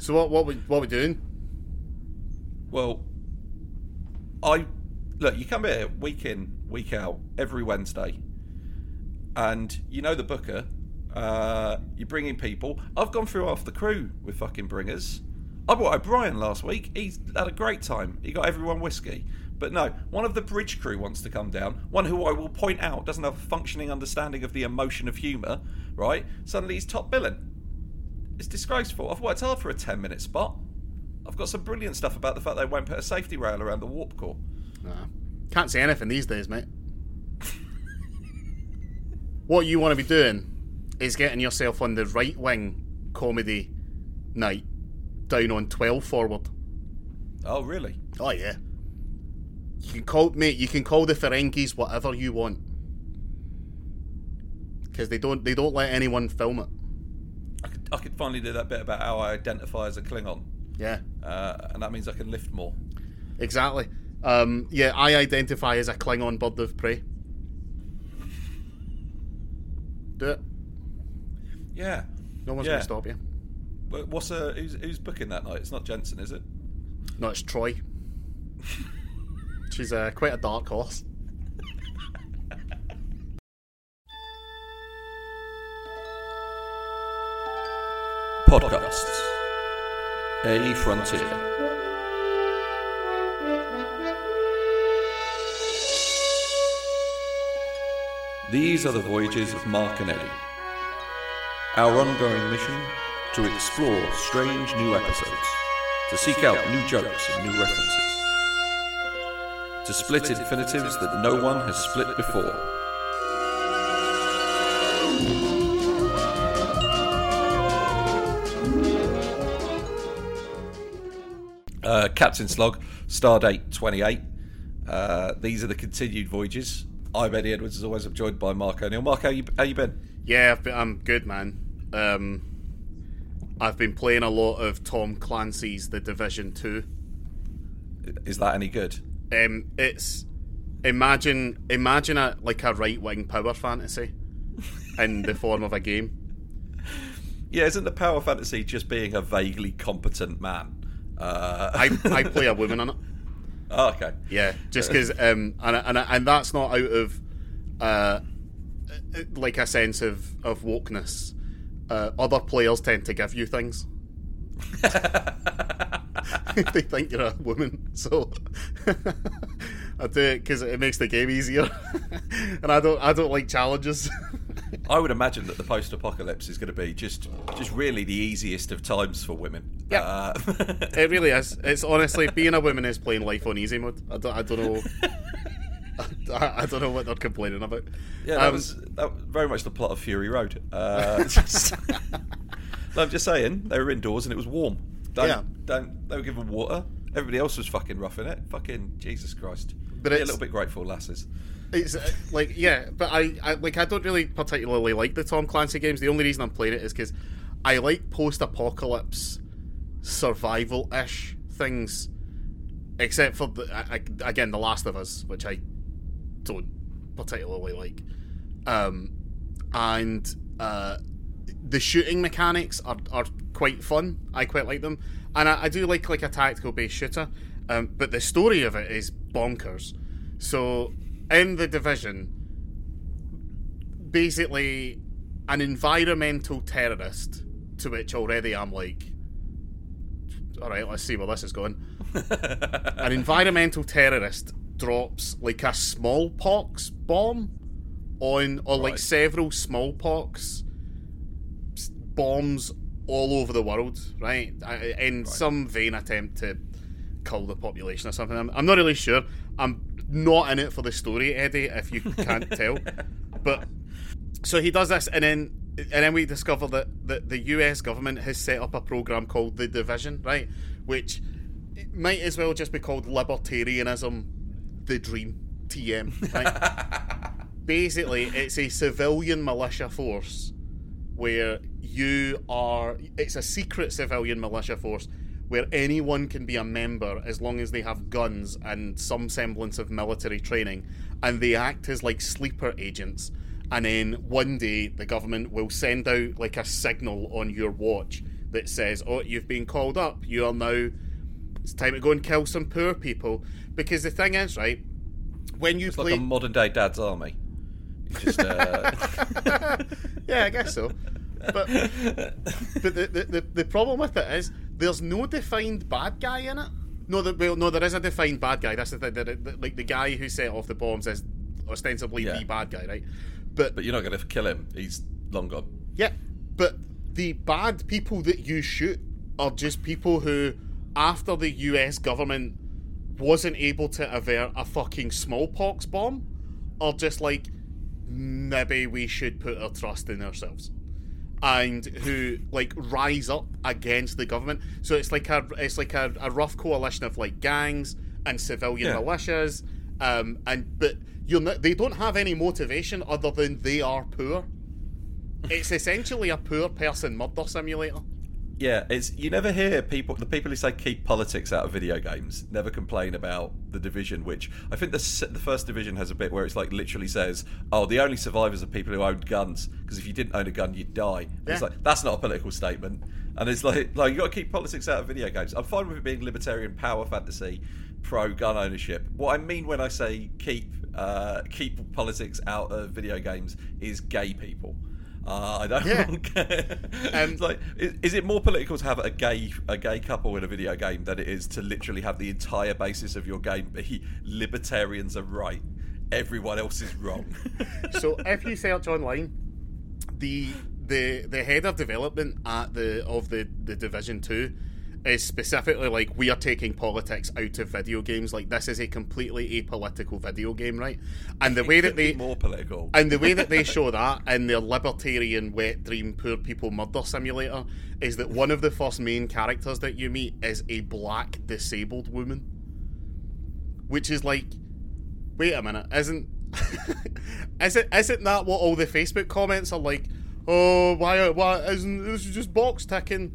So what what we what we doing? Well, I look. You come here week in, week out, every Wednesday, and you know the booker. Uh, you're bringing people. I've gone through half the crew with fucking bringers. I brought O'Brien last week. He's had a great time. He got everyone whiskey. But no, one of the bridge crew wants to come down. One who I will point out doesn't have a functioning understanding of the emotion of humour, right? Suddenly he's top billing. It's disgraceful. I've worked hard for a 10 minute spot. I've got some brilliant stuff about the fact they won't put a safety rail around the warp core. Nah. Can't see anything these days, mate. what you want to be doing is getting yourself on the right wing comedy night down on 12 forward. Oh, really? Oh, yeah. You can call, mate, you can call the Ferengis whatever you want. Because they don't, they don't let anyone film it. I could, finally do that bit about how I identify as a Klingon. Yeah. Uh, and that means I can lift more. Exactly. Um, yeah, I identify as a Klingon bird of prey. Do it. Yeah. No one's Yeah. going to stop you. Wha- What's uh, who's, who's booking that night? It's not Jensen, is it? No, it's Troi. She's uh, quite a dark horse. Podcasts. A Frontier. These are the voyages of Mark and Eddie. Our ongoing mission to explore strange new episodes, to seek out new jokes and new references, to split infinitives that no one has split before. Uh, Captain Slog, Stardate 28. Uh, these are the continued voyages. I'm Eddie Edwards, as always. I'm joined by Mark O'Neill. Mark, how you, how you been? Yeah, I've been, I'm good, man. Um, I've been playing a lot of Tom Clancy's The Division 2. Is that any good? Um, it's imagine imagine a like a right wing power fantasy in the form of a game. Yeah, isn't the power fantasy just being a vaguely competent man? Uh, I I play a woman on it. oh, okay. Yeah, just because, um, and and and that's not out of uh, like a sense of of wokeness. Uh, other players tend to give you things. they think you're a woman, so I do it because it makes the game easier, and I don't I don't like challenges. I would imagine that the post-apocalypse is going to be just, just really the easiest of times for women. Yeah. Uh, it really is. It's honestly being a woman is playing life on easy mode. I don't I don't know. I, I don't know what they're complaining about. yeah, that Um, was that very much the plot of Fury Road. Uh, no, I'm just saying they were indoors and it was warm. Don't, Yeah. don't they were given water. Everybody else was fucking roughing it. Fucking Jesus Christ. But Be a little bit grateful, lasses. It's uh, like yeah, but I, I like I don't really particularly like the Tom Clancy games. The only reason I'm playing it is because I like post-apocalypse survival-ish things, except for the, I, I- again the Last of Us, which I don't particularly like, um, and uh, the shooting mechanics are, are quite fun. I quite like them, and I, I do like like a tactical based shooter. Um, but the story of it is bonkers. So in the division, basically, an environmental terrorist, to which already I'm like, all right, let's see where this is going. an environmental terrorist drops like a smallpox bomb on, or like Right. several smallpox bombs all over the world, right? In some vain attempt to kill the population or something. I'm, I'm not really sure. I'm not in it for the story, Eddie, if you can't tell. But so he does this, and then and then we discover that, that the US government has set up a program called the Division, right? Which might as well just be called Libertarianism, the Dream, TM, right? Basically, it's a civilian militia force where you are. It's a secret civilian militia force where anyone can be a member as long as they have guns and some semblance of military training, and they act as like sleeper agents. And then one day the government will send out like a signal on your watch that says, "Oh, you've been called up. You are now. It's time to go and kill some poor people." Because the thing is, right, when you It's play, like a modern day Dad's Army. Just uh, yeah, I guess so. But but the, the, the, the problem with it is there's no defined bad guy in it. No, the, well, no, there is a defined bad guy. That's the thing. The, the, like the guy who set off the bombs is ostensibly Yeah. the bad guy, right? But but you're not going to kill him. He's long gone. yeah, but the bad people that you shoot are just people who, after the U.S. government wasn't able to avert a fucking smallpox bomb, are just like maybe we should put our trust in ourselves and who like rise up against the government. So it's like a it's like a, a rough coalition of like gangs and civilian Yeah. militias, um, and but you're not, they don't have any motivation other than they are poor. It's essentially a poor person murder simulator. Yeah, it's you never hear people the people who say keep politics out of video games never complain about the division, which I think the the first division has a bit where it's like literally says, "Oh, the only survivors are people who owned guns because if you didn't own a gun, you'd die." And It's like that's not a political statement, and it's like like you got to keep politics out of video games. I'm fine with it being libertarian power fantasy, pro gun ownership. What I mean when I say keep uh, keep politics out of video games is gay people. Uh, I don't Yeah. care. Um, like, is, is it more political to have a gay a gay couple in a video game than it is to literally have the entire basis of your game be libertarians are right, everyone else is wrong? So if you search online, the the the head of development at the of the the Division Two is specifically like we are taking politics out of video games. Like this is a completely apolitical video game, right? And the way that they more political. and the way that they show that in their libertarian wet dream poor people murder simulator is that one of the first main characters that you meet is a black disabled woman. Which is like wait a minute, isn't is it isn't that what all the Facebook comments are like? Oh, why why isn't this is just box ticking?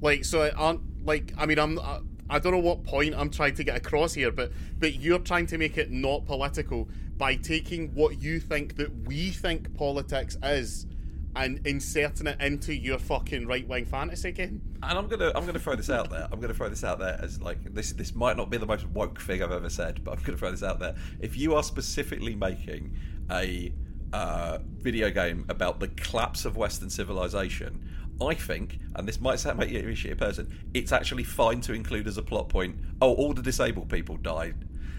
Like so it aren't like I mean I'm I, I don't know what point I'm trying to get across here, but but you're trying to make it not political by taking what you think that we think politics is and inserting it into your fucking right wing fantasy game. And I'm gonna I'm gonna throw this out there. I'm gonna throw this out there as like this this might not be the most woke thing I've ever said, but I'm gonna throw this out there. If you are specifically making a uh, video game about the collapse of Western civilization, I think, and this might sound like you're a shitty person, it's actually fine to include as a plot point. Oh, all the disabled people died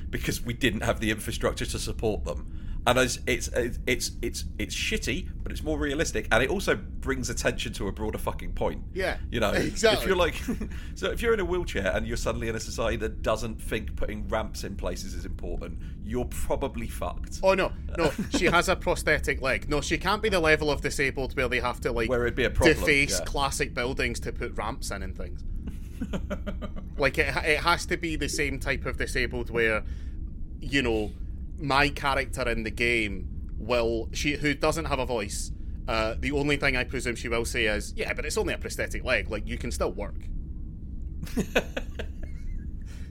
because we didn't have the infrastructure to support them. And it's it's it's it's it's shitty, but it's more realistic, and it also brings attention to a broader fucking point. Yeah, you know, exactly. if you're like, so if you're in a wheelchair and you're suddenly in a society that doesn't think putting ramps in places is important, you're probably fucked. Oh no, no, she has a prosthetic leg. No, she can't be the level of disabled where they have to like Where it'd be a problem, deface yeah. classic buildings to put ramps in and things. like it, it has to be the same type of disabled where, you know, my character in the game will she who doesn't have a voice. Uh, the only thing I presume she will say is, "Yeah, but it's only a prosthetic leg. Like you can still work."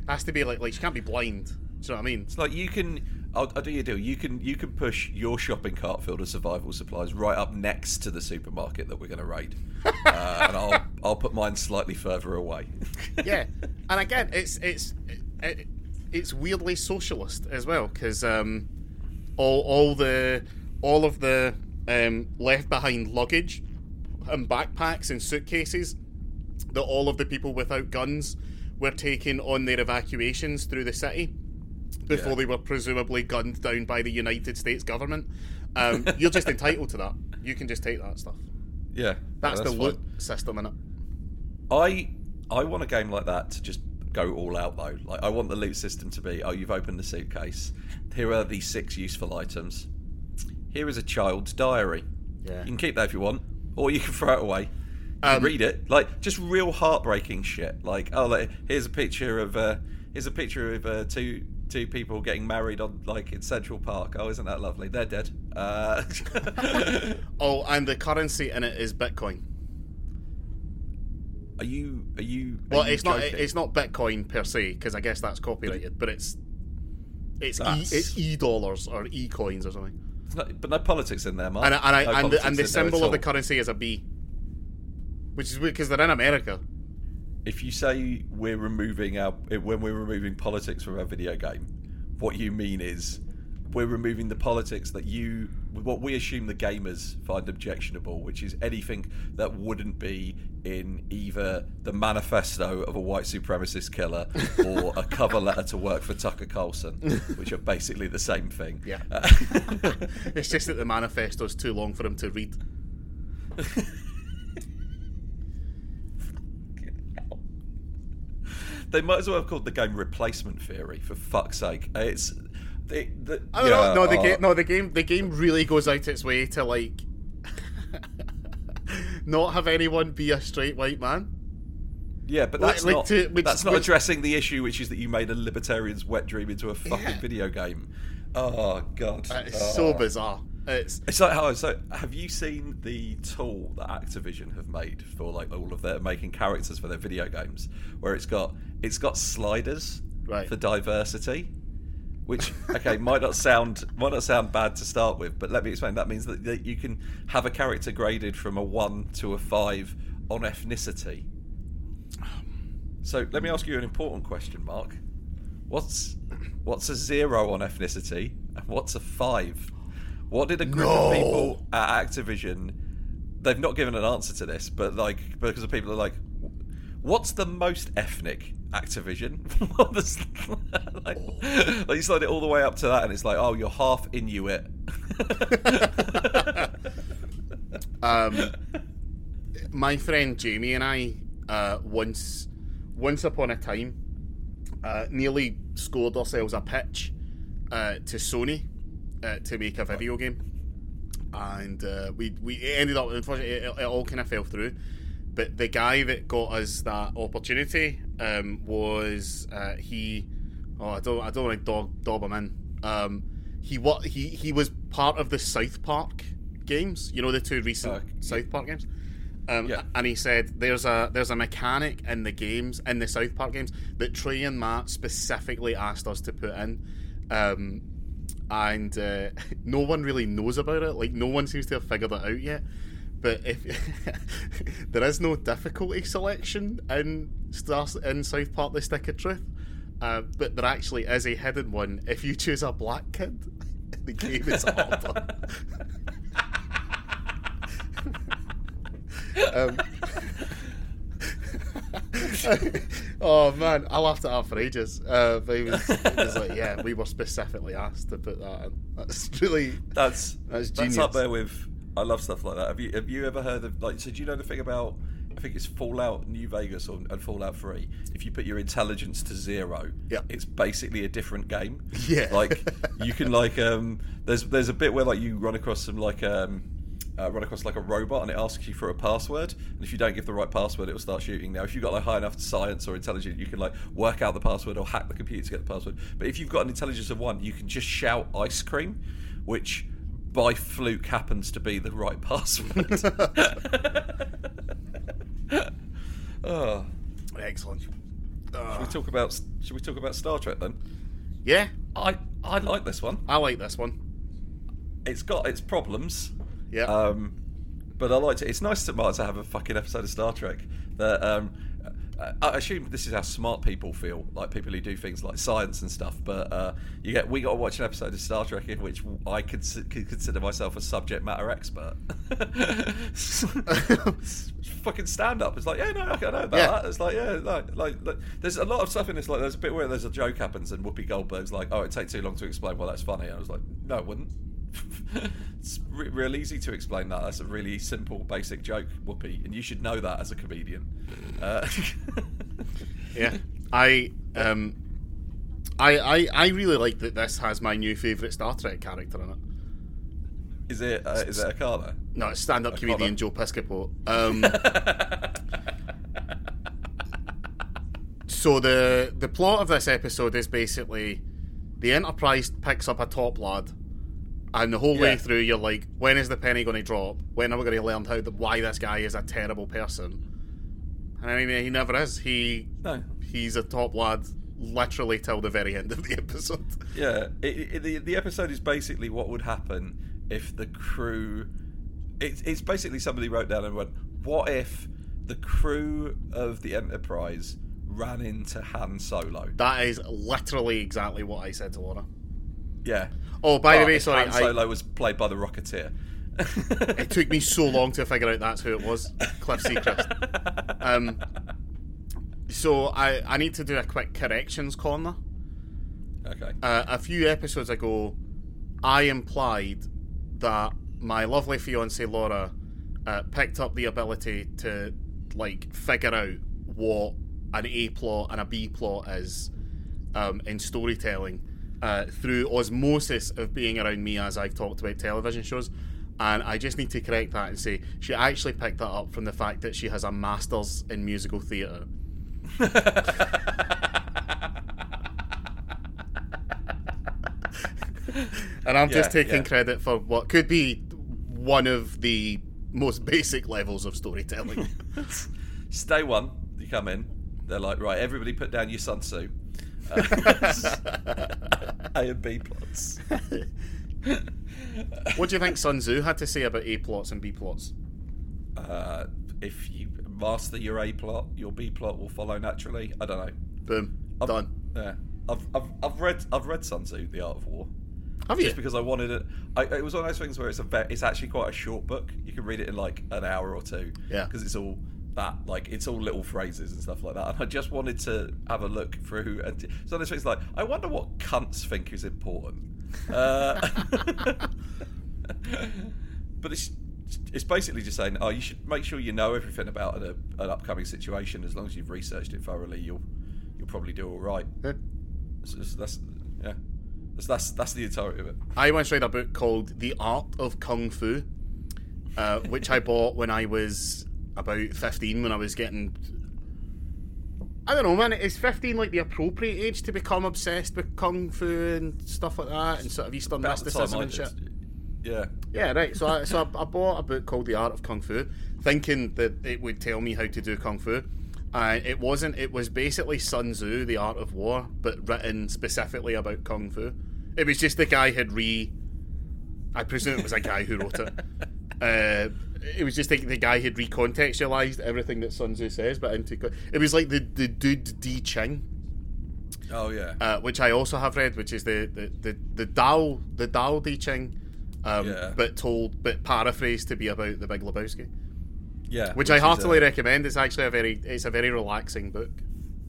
has to be like like she can't be blind. Do you know what I mean? It's like you can. I'll, I'll do your deal. You can you can push your shopping cart filled of survival supplies right up next to the supermarket that we're going to raid, uh, and I'll I'll put mine slightly further away. yeah, and again, it's it's it, it's weirdly socialist as well because um, all all the all of the um, left behind luggage and backpacks and suitcases that all of the people without guns were taking on their evacuations through the city before Yeah. they were presumably gunned down by the United States government. Um, you're just entitled to that. You can just take that stuff. yeah, That's, no, the loot system in it. I I want a game like that to just go all out though. Like I want the loot system to be, oh, you've opened the suitcase. Here are the six useful items. Here is a child's diary. Yeah. You can keep that if you want, or you can throw it away. Um, read it, like just real heartbreaking shit. Like, oh, like, here's a picture of uh, here's a picture of uh, two two people getting married on like in Central Park. Oh, isn't that lovely? They're dead. Uh, Oh, and the currency in it is Bitcoin. Are you are you? are Well, you it's not it's not Bitcoin per se because I guess that's copyrighted, but it's it's e, it's e dollars or e coins or something. It's not- but no politics in there, Mark. And and I, No and the, and the in there at symbol of the currency is a B. which is weird because they're in America. If you say we're removing our when we're removing politics from our video game, what you mean is we're removing the politics that you what we assume the gamers find objectionable, which is anything that wouldn't be in either the manifesto of a white supremacist killer or a cover letter to work for Tucker Carlson, which are basically the same thing. Yeah. Uh, it's just that the manifesto is too long for him to read. they might as well have called the game replacement theory for fuck's sake. It's the, the, I don't know. No, the uh, game. No, the game. The game really goes out its way to like not have anyone be a straight white man. Yeah, but that's like, not to, which, that's not which, addressing the issue, which is that you made a libertarian's wet dream into a fucking yeah. video game. Oh god, it's oh. so bizarre. It's it's like how so. Have you seen the tool that Activision have made for like all of their making characters for their video games, where it's got it's got sliders right. for diversity, which okay might not sound might not sound bad to start with, but let me explain. That means that, that you can have a character graded from a one to a five on ethnicity. So let me ask you an important question, Mark. What's what's a zero on ethnicity and what's a five? What did a group no. of people at Activision? They've not given an answer to this, but like because the people are like, what's the most ethnic Activision? like, like, you slide it all the way up to that, and it's like, oh, you're half Inuit. um, my friend Jamie and I uh, once, once upon a time, uh, nearly scored ourselves a pitch uh, to Sony uh, to make a video game, and uh, we we ended up unfortunately it, it all kind of fell through. But the guy that got us that opportunity um, was uh, he. Oh, I don't I don't want to dog dob him in. Um, he what he he was part of the South Park games. You know the two recent uh, South Park games. Um, yeah. And he said there's a there's a mechanic in the games in the South Park games that Trey and Matt specifically asked us to put in, um, and uh, no one really knows about it. Like no one seems to have figured it out yet. But if there is no difficulty selection in Stars in South Park: The Stick of Truth, uh, but there actually is a hidden one. If you choose a black kid, the game is harder. um, oh man, I laughed at that for ages. Uh, but he was, was, like, "Yeah, we were specifically asked to put that in." That's really that's that's genius. That's up there with. I love stuff like that. Have you have you ever heard of like? So do you know the thing about? I think it's Fallout New Vegas or, and Fallout Three. If you put your intelligence to zero, yeah. it's basically a different game. Yeah, like you can like um. There's there's a bit where like you run across some like um uh, run across like a robot and it asks you for a password. And if you don't give the right password, it will start shooting. Now, if you've got like high enough science or intelligence, you can like work out the password or hack the computer to get the password. But if you've got an intelligence of one, you can just shout ice cream, which by fluke happens to be the right password. oh. Excellent. Should we talk about Should we talk about Star Trek then? Yeah, I I like this one. I like this one. It's got its problems. Yeah. Um, but I liked it. It's nice to, to have a fucking episode of Star Trek that. Um, I assume this is how smart people feel, like people who do things like science and stuff. But uh, you get we got to watch an episode of Star Trek in which I could, could consider myself a subject matter expert. fucking stand up. It's like, yeah, no, I know about yeah. that. It's like, yeah, like, like, like, there's a lot of stuff in this. Like, there's a bit where there's a joke happens and Whoopi Goldberg's like, oh, it takes too long to explain why that's funny. And I was like, no, it wouldn't. It's re- real easy to explain that. That's a really simple, basic joke, Whoopi, and you should know that as a comedian. Uh, yeah, I um, I, I I really like that. This has my new favourite Star Trek character in it. Is it uh, is it a car though? No, it's stand-up comedian Joe Piscopo. Um, so the the plot of this episode is basically the Enterprise picks up a top lad and the whole yeah. way through, you're like, when is the penny going to drop? When are we going to learn how the, why this guy is a terrible person? And I mean, he never is. He no. he's a top lad, literally till the very end of the episode. Yeah, it, it, the the episode is basically what would happen if the crew. It, it's basically somebody wrote down and went, "What if the crew of the Enterprise ran into Han Solo. That is literally exactly what I said to Laura. Yeah. Oh, by the way, sorry, Han I, Solo was played by the Rocketeer. it took me so long to figure out that's who it was, Cliff Secord. Um, so I, I need to do a quick corrections corner. Okay. Uh, a few episodes ago, I implied that my lovely fiance Laura uh, picked up the ability to like figure out what an A plot and a B plot is um, in storytelling uh, through osmosis of being around me as I've talked about television shows. And I just need to correct that and say she actually picked that up from the fact that she has a master's in musical theatre. And I'm just taking yeah. credit for what could be one of the most basic levels of storytelling. Stay one, you come in. They're like, right, everybody put down your Sun Tzu. Uh, A and B plots. what do you think Sun Tzu had to say about A plots and B plots? Uh, if you master your A plot, your B plot will follow naturally. I don't know. Boom. I've, Done. Yeah, I've, I've, I've read I've read Sun Tzu, The Art of War. Have you? Just because I wanted it. I, it was one of those things where it's a ve- it's actually quite a short book. You can read it in like an hour or two. Yeah. Because it's all that like it's all little phrases and stuff like that. And I just wanted to have a look through. And so this things like I wonder what cunts think is important. Uh, but it's it's basically just saying, oh, you should make sure you know everything about an, an upcoming situation. As long as you've researched it thoroughly, you'll you'll probably do all right. Yeah. That's, yeah. That's, that's that's the entirety of it. I once read a book called The Art of Kung Fu, uh, which I bought when I was about 15, when I was getting. I don't know, man. Is 15 like the appropriate age to become obsessed with Kung Fu and stuff like that and sort of Eastern About mysticism and shit? Yeah. Yeah, right. So, I, so I, I bought a book called The Art of Kung Fu, thinking that it would tell me how to do kung fu. Uh, it wasn't. It was basically Sun Tzu, The Art of War, but written specifically about kung fu. It was just the guy had re. I presume it was a guy who wrote it. Uh, it was just the, the guy had recontextualized everything that Sun Tzu says, but into it was like the the dude De Ching, Oh yeah. uh, which I also have read, which is the the the, the Dao the Dao De Ching, um, Yeah. but told but paraphrased to be about the Big Lebowski, yeah. which, I heartily uh, recommend. It's actually a very it's a very relaxing book.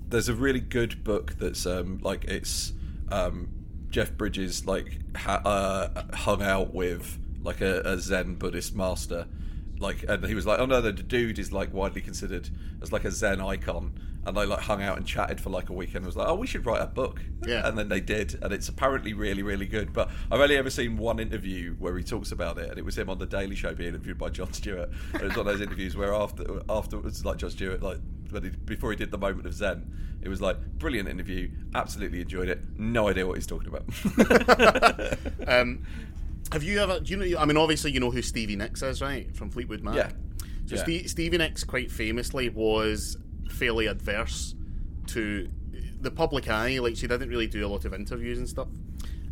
there's a really good book that's um like it's um Jeff Bridges like ha- uh, hung out with like a, a Zen Buddhist master like and he was like oh no the dude is like widely considered as like a Zen icon. And they like hung out and chatted for like a weekend and was like oh we should write a book. Yeah. and then they did and it's apparently really really good. But I've only ever seen one interview where he talks about it and it was him on the Daily Show being interviewed by Jon Stewart. And it was one of those interviews where after afterwards like Jon Stewart like he, before he did the moment of Zen it was like brilliant interview absolutely enjoyed it no idea what he's talking about. Um, have you ever? Do you know? I mean, obviously, you know who Stevie Nicks is, right? From Fleetwood Mac. Yeah. So Yeah. Ste- Stevie Nicks, quite famously, was fairly adverse to the public eye. Like she didn't really do a lot of interviews and stuff,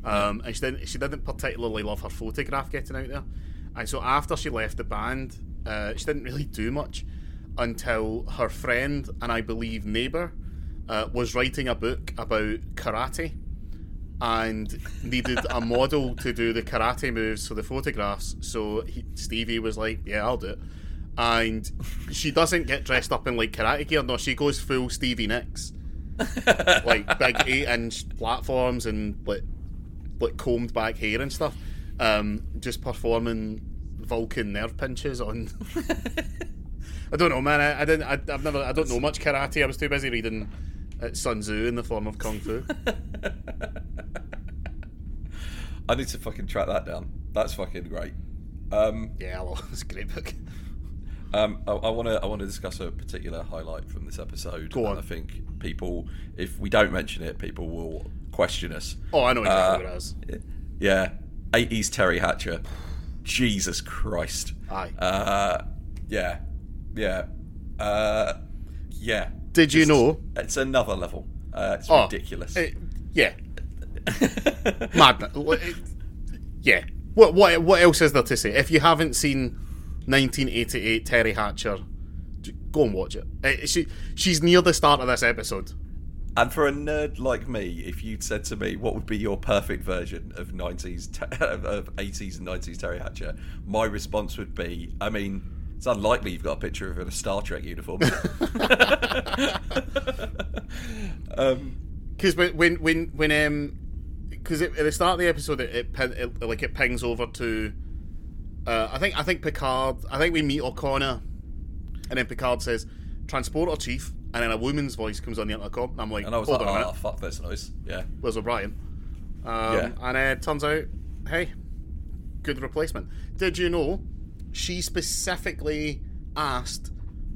um, and she didn't. She didn't particularly love her photograph getting out there. And so after she left the band, uh, she didn't really do much until her friend and I believe neighbor uh, was writing a book about karate and needed a model to do the karate moves for the photographs. So he, Stevie was like, "Yeah, I'll do it." And she doesn't get dressed up in like karate gear. No, she goes full Stevie Nicks, like big eight-inch platforms and like like combed back hair and stuff. Um, just performing Vulcan nerve pinches on. I don't know, man. I, I didn't. I, I've never. I don't know much karate. I was too busy reading uh, Sun Tzu in the form of kung fu. I need to fucking track that down that's fucking great um, Yeah, well, it's a great book. Um, I want to I want to discuss a particular highlight from this episode. Go on. And I think people, if we don't mention it, people will question us. Oh, I know exactly Uh, what it is. Yeah, eighties Teri Hatcher. Jesus Christ. Aye. Uh, yeah, yeah, uh, yeah. Did you know? It's another level. Uh, it's Oh, ridiculous. eh, yeah, it- yeah. What what what else is there to say? If you haven't seen 1988 Teri Hatcher, Go and watch it. Uh, she she's near the start of this episode. And for a nerd like me, if you'd said to me what would be your perfect version of nineties, of eighties and nineties Teri Hatcher, my response would be, I mean, it's unlikely you've got a picture of her in a Star Trek uniform. um, because when when when when um because at the start of the episode it, it, it, like it pings over to uh, I think I think Picard I think we meet Okona and then Picard says transporter chief and then a woman's voice comes on the intercom and I'm like and I was hold like on oh fuck this noise. Yeah. Where's O'Brien? Um, yeah. and uh, it turns out hey good replacement. Did you know she specifically asked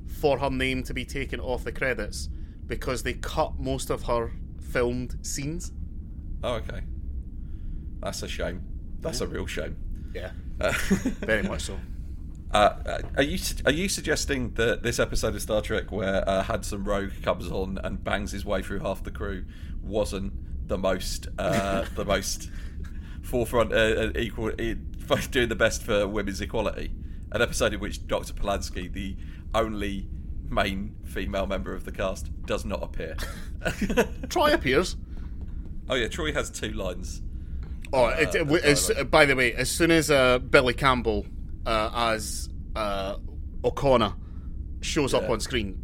for her name to be taken off the credits because they cut most of her filmed scenes. Oh, okay. That's a shame. That's a real shame. Yeah. Uh, Very much so. Uh, are you are you suggesting that this episode of Star Trek where uh, Handsome Rogue comes on and bangs his way through half the crew wasn't the most uh, the most forefront uh, equal doing the best for women's equality? An episode in which Dr. Pulaski, the only main female member of the cast, does not appear. Troi appears. Oh yeah, Troi has two lines. Oh, uh, it, it, as, by the way, as soon as uh, Billy Campbell uh, as uh, Okona shows yeah. up on screen,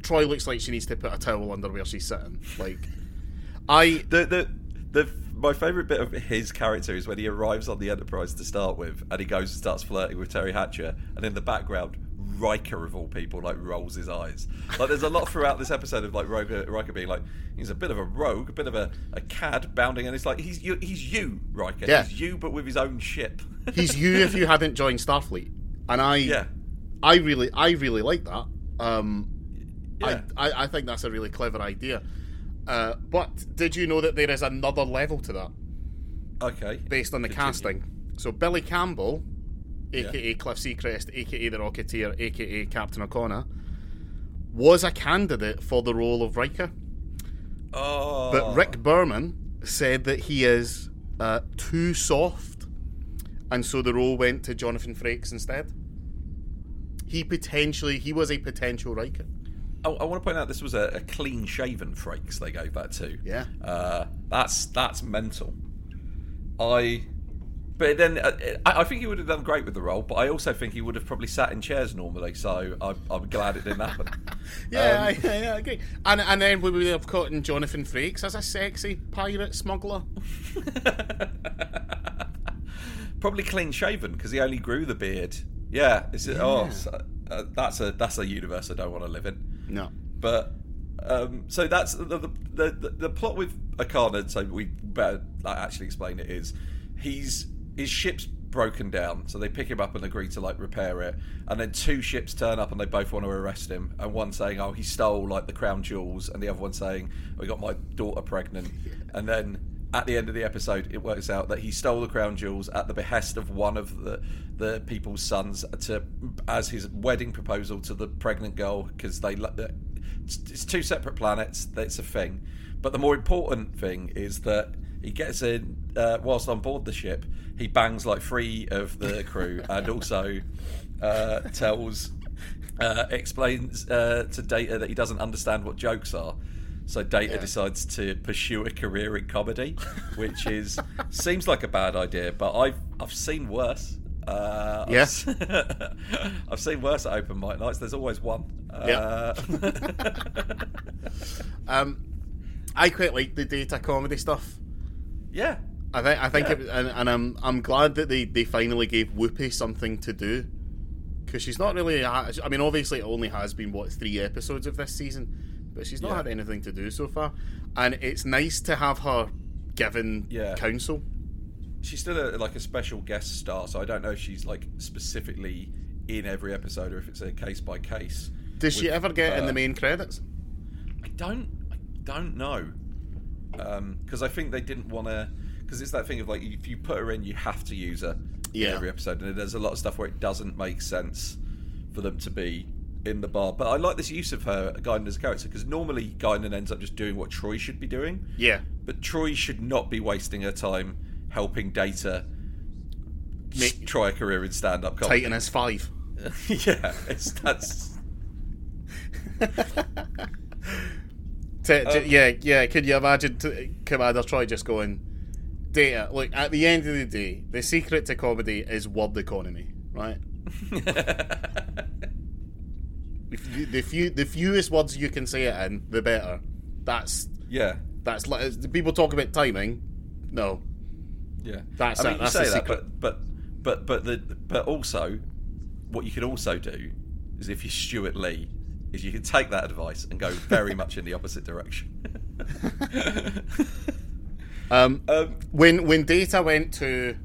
Troi looks like she needs to put a towel under where she's sitting. Like, I the the the my favourite bit of his character is when he arrives on the Enterprise to start with, and he goes and starts flirting with Teri Hatcher, and in the background, Riker of all people like rolls his eyes. Like there's a lot throughout this episode of like Riker, Riker being like he's a bit of a rogue, a bit of a, a cad bounding, and it's like he's you, he's you, Riker. Yeah. He's you, but with his own ship. he's you if you hadn't joined Starfleet, and I yeah, I really I really like that. Um, yeah. I, I, I think that's a really clever idea. Uh, but did you know that there is another level to that? Okay. Based on the Continue. casting. So Billy Campbell aka yeah. Cliff Secord, aka the Rocketeer, aka Captain Okona, was a candidate for the role of Riker. Oh. But Rick Berman said that he is uh, too soft, and so the role went to Jonathan Frakes instead. He potentially, he was a potential Riker. Oh, I want to point out this was a, a clean-shaven Frakes they gave that to. Yeah, uh, that's that's mental. I but then uh, I think he would have done great with the role, but I also think he would have probably sat in chairs normally. So I, I'm glad it didn't happen. yeah, um, I, I, agree. And and then we would have caught in Jonathan Frakes as a sexy pirate smuggler. probably clean shaven because he only grew the beard. Yeah, oh, yeah. oh, so, uh, that's a that's a universe I don't want to live in. No, but um, so that's the the, the the plot with Okona. So we better actually explain it. Is he's his ship's broken down, so they pick him up and agree to like repair it. And then two ships turn up and they both want to arrest him. And one saying, "Oh, he stole like the crown jewels," and the other one saying, "We got my daughter pregnant." And then at the end of the episode, it works out that he stole the crown jewels at the behest of one of the the people's sons to as his wedding proposal to the pregnant girl because they it's two separate planets. That's a thing. But the more important thing is that he gets in uh, whilst on board the ship. He bangs like three of the crew, and also uh, tells, uh, explains uh, to Data that he doesn't understand what jokes are. So Data yeah. decides to pursue a career in comedy, which is seems like a bad idea, but I've I've seen worse. Uh, yes, I've, I've seen worse at open mic nights. There's always one. Uh, yeah. um, I quite like the data comedy stuff. Yeah, I think I think, yeah. it, and, and, I'm I'm glad that they, they finally gave Whoopi something to do because she's not really. I mean, obviously, it only has been what three episodes of this season, but she's not yeah. had anything to do so far, and it's nice to have her given yeah. counsel. She's still a, like a special guest star, so I don't know if she's like specifically in every episode or if it's a case by case. Does she ever get in the main credits? I don't. I don't know because um, I think they didn't want to. Because it's that thing of like if you put her in, you have to use her yeah. in every episode, and there's a lot of stuff where it doesn't make sense for them to be in the bar. But I like this use of her Guinan as a character because normally Guinan ends up just doing what Troi should be doing. Yeah. But Troi should not be wasting her time helping Data Make, try a career in stand-up comedy. Titan S five. yeah, it's that's To, to- um, yeah, yeah. Can you imagine t- Commander Troi just going, "Data, look, at the end of the day, the secret to comedy is word economy, right? You- the few, the fewest words you can say it in, the better. That's yeah, that's like people talk about timing. No, yeah. That's I it, mean, that's you the say that, secret. but but but but the but also, what you could also do is if you're Stewart Lee, is you can take that advice and go very much in the opposite direction. Um, um, when when Data went to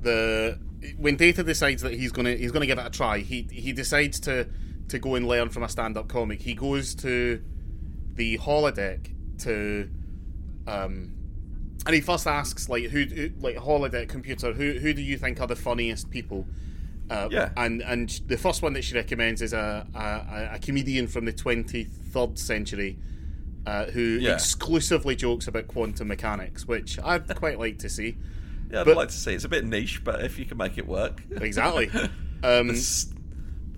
the when Data decides that he's gonna he's gonna give it a try, he he decides to to go and learn from a stand up comic. He goes to the holodeck to um and he first asks like who, who like holodeck computer who who do you think are the funniest people uh, Yeah. and and the first one that she recommends is a a, a comedian from the 23rd century uh, who Yeah. exclusively jokes about quantum mechanics, which I'd quite like to see. yeah, I'd But- like to see. It's a bit niche, but if you can make it work, Exactly. Um, S-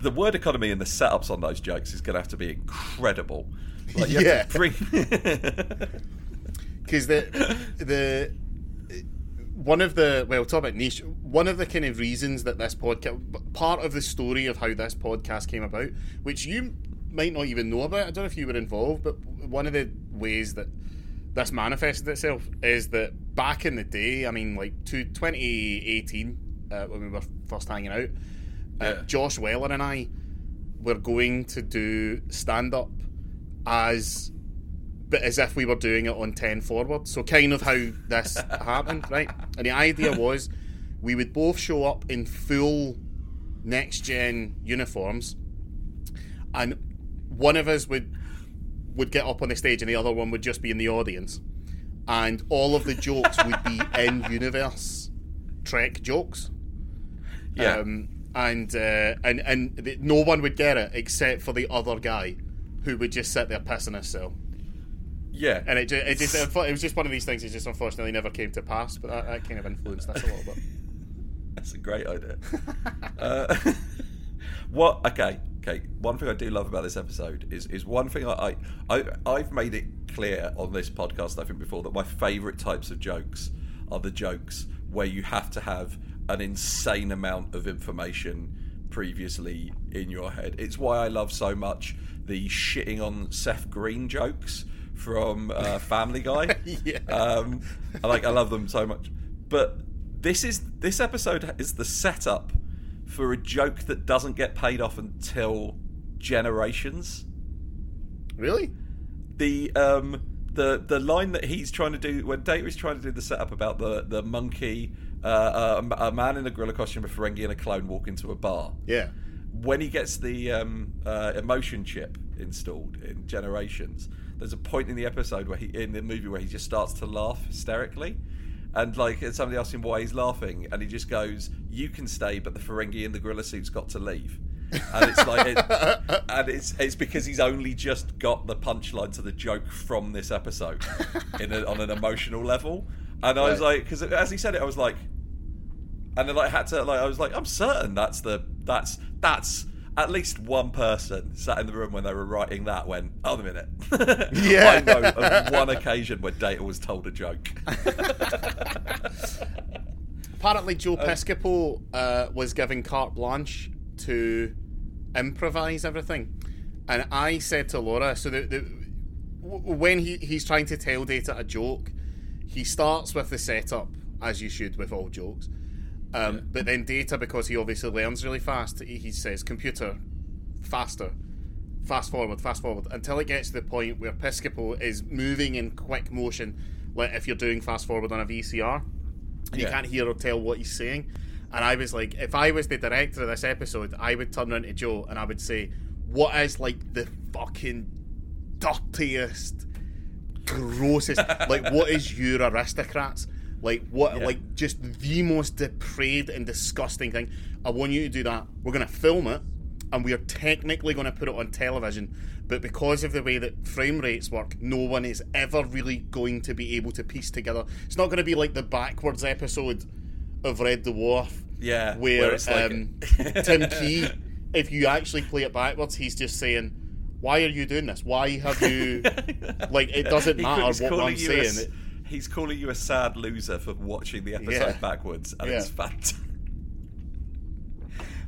the word economy and the setups on those jokes is going to have to be incredible. Like you Yeah. to bring. because the the one of the well talk about niche one of the kind of reasons that this podcast part of the story of how this podcast came about which you might not even know about i don't know if you were involved but one of the ways that this manifested itself is that back in the day i mean like to 2018 uh, when we were first hanging out uh, Yeah. josh weller and i were going to do stand up as but as if we were doing it on 10 forward. So, kind of how this happened, right? And the idea was we would both show up in full next gen uniforms, and one of us would would get up on the stage, and the other one would just be in the audience, and all of the jokes would be in universe Trek jokes. yeah. Um, and uh, and and no one would get it except for the other guy, who would just sit there pissing himself. Yeah. And it just, it just it was just one of these things. It just unfortunately never came to pass. But that, that kind of influenced us a little bit. That's a great idea. uh, what? Okay, okay. One thing I do love about this episode is is one thing I, I I I've made it clear on this podcast. I think before that my favourite types of jokes are the jokes where you have to have an insane amount of information previously in your head. It's why I love so much the shitting on Seth Green jokes from uh, Family Guy. Yeah. Um, I like I love them so much. But this is this episode is the setup for a joke that doesn't get paid off until generations. Really? The um the the line that he's trying to do when Data is trying to do the setup about the the monkey, uh, a, a man in a gorilla costume, a Ferengi, and a clone walk into a bar Yeah. when he gets the um, uh, emotion chip installed in Generations, there's a point in the episode where he in the movie where he just starts to laugh hysterically, and like and somebody asks him why he's laughing, and he just goes, "You can stay, but the Ferengi in the gorilla suit's got to leave." And it's like, it, and it's it's because he's only just got the punchline to the joke from this episode, in a, on an emotional level. And I was like, because as he said it, I was like, and then like had to like I was like I'm certain that's the that's that's at least one person sat in the room when they were writing that when hold a minute Yeah. I know of one occasion where Data was told a joke Apparently, Joe Piscopo uh, was given carte blanche to improvise everything, and I said to Laura, so the, the when he, he's trying to tell Data a joke, he starts with the setup as you should with all jokes. Um, But then Data, because he obviously learns really fast, he, he says, "Computer, faster, fast forward, fast forward," until it gets to the point where Piscopo is moving in quick motion, like if you're doing fast forward on a VCR and you can't hear or tell what he's saying. And I was like, if I was the director of this episode, I would turn around to Joe and I would say, what is like the fucking dirtiest, grossest, like what is your aristocrats? Like what, Yeah. like just the most depraved and disgusting thing. I want you to do that. We're gonna film it, and we are technically going to put it on television. But because of the way that frame rates work, no one is ever really going to be able to piece together. It's not going to be like the backwards episode of Red Dwarf, Yeah, where, where it's like- um, Tim Key, if you actually play it backwards, he's just saying, why are you doing this? Why have you like? It doesn't matter what I'm saying. He's calling you a sad loser for watching the episode Yeah. backwards, and Yeah. it's fantastic.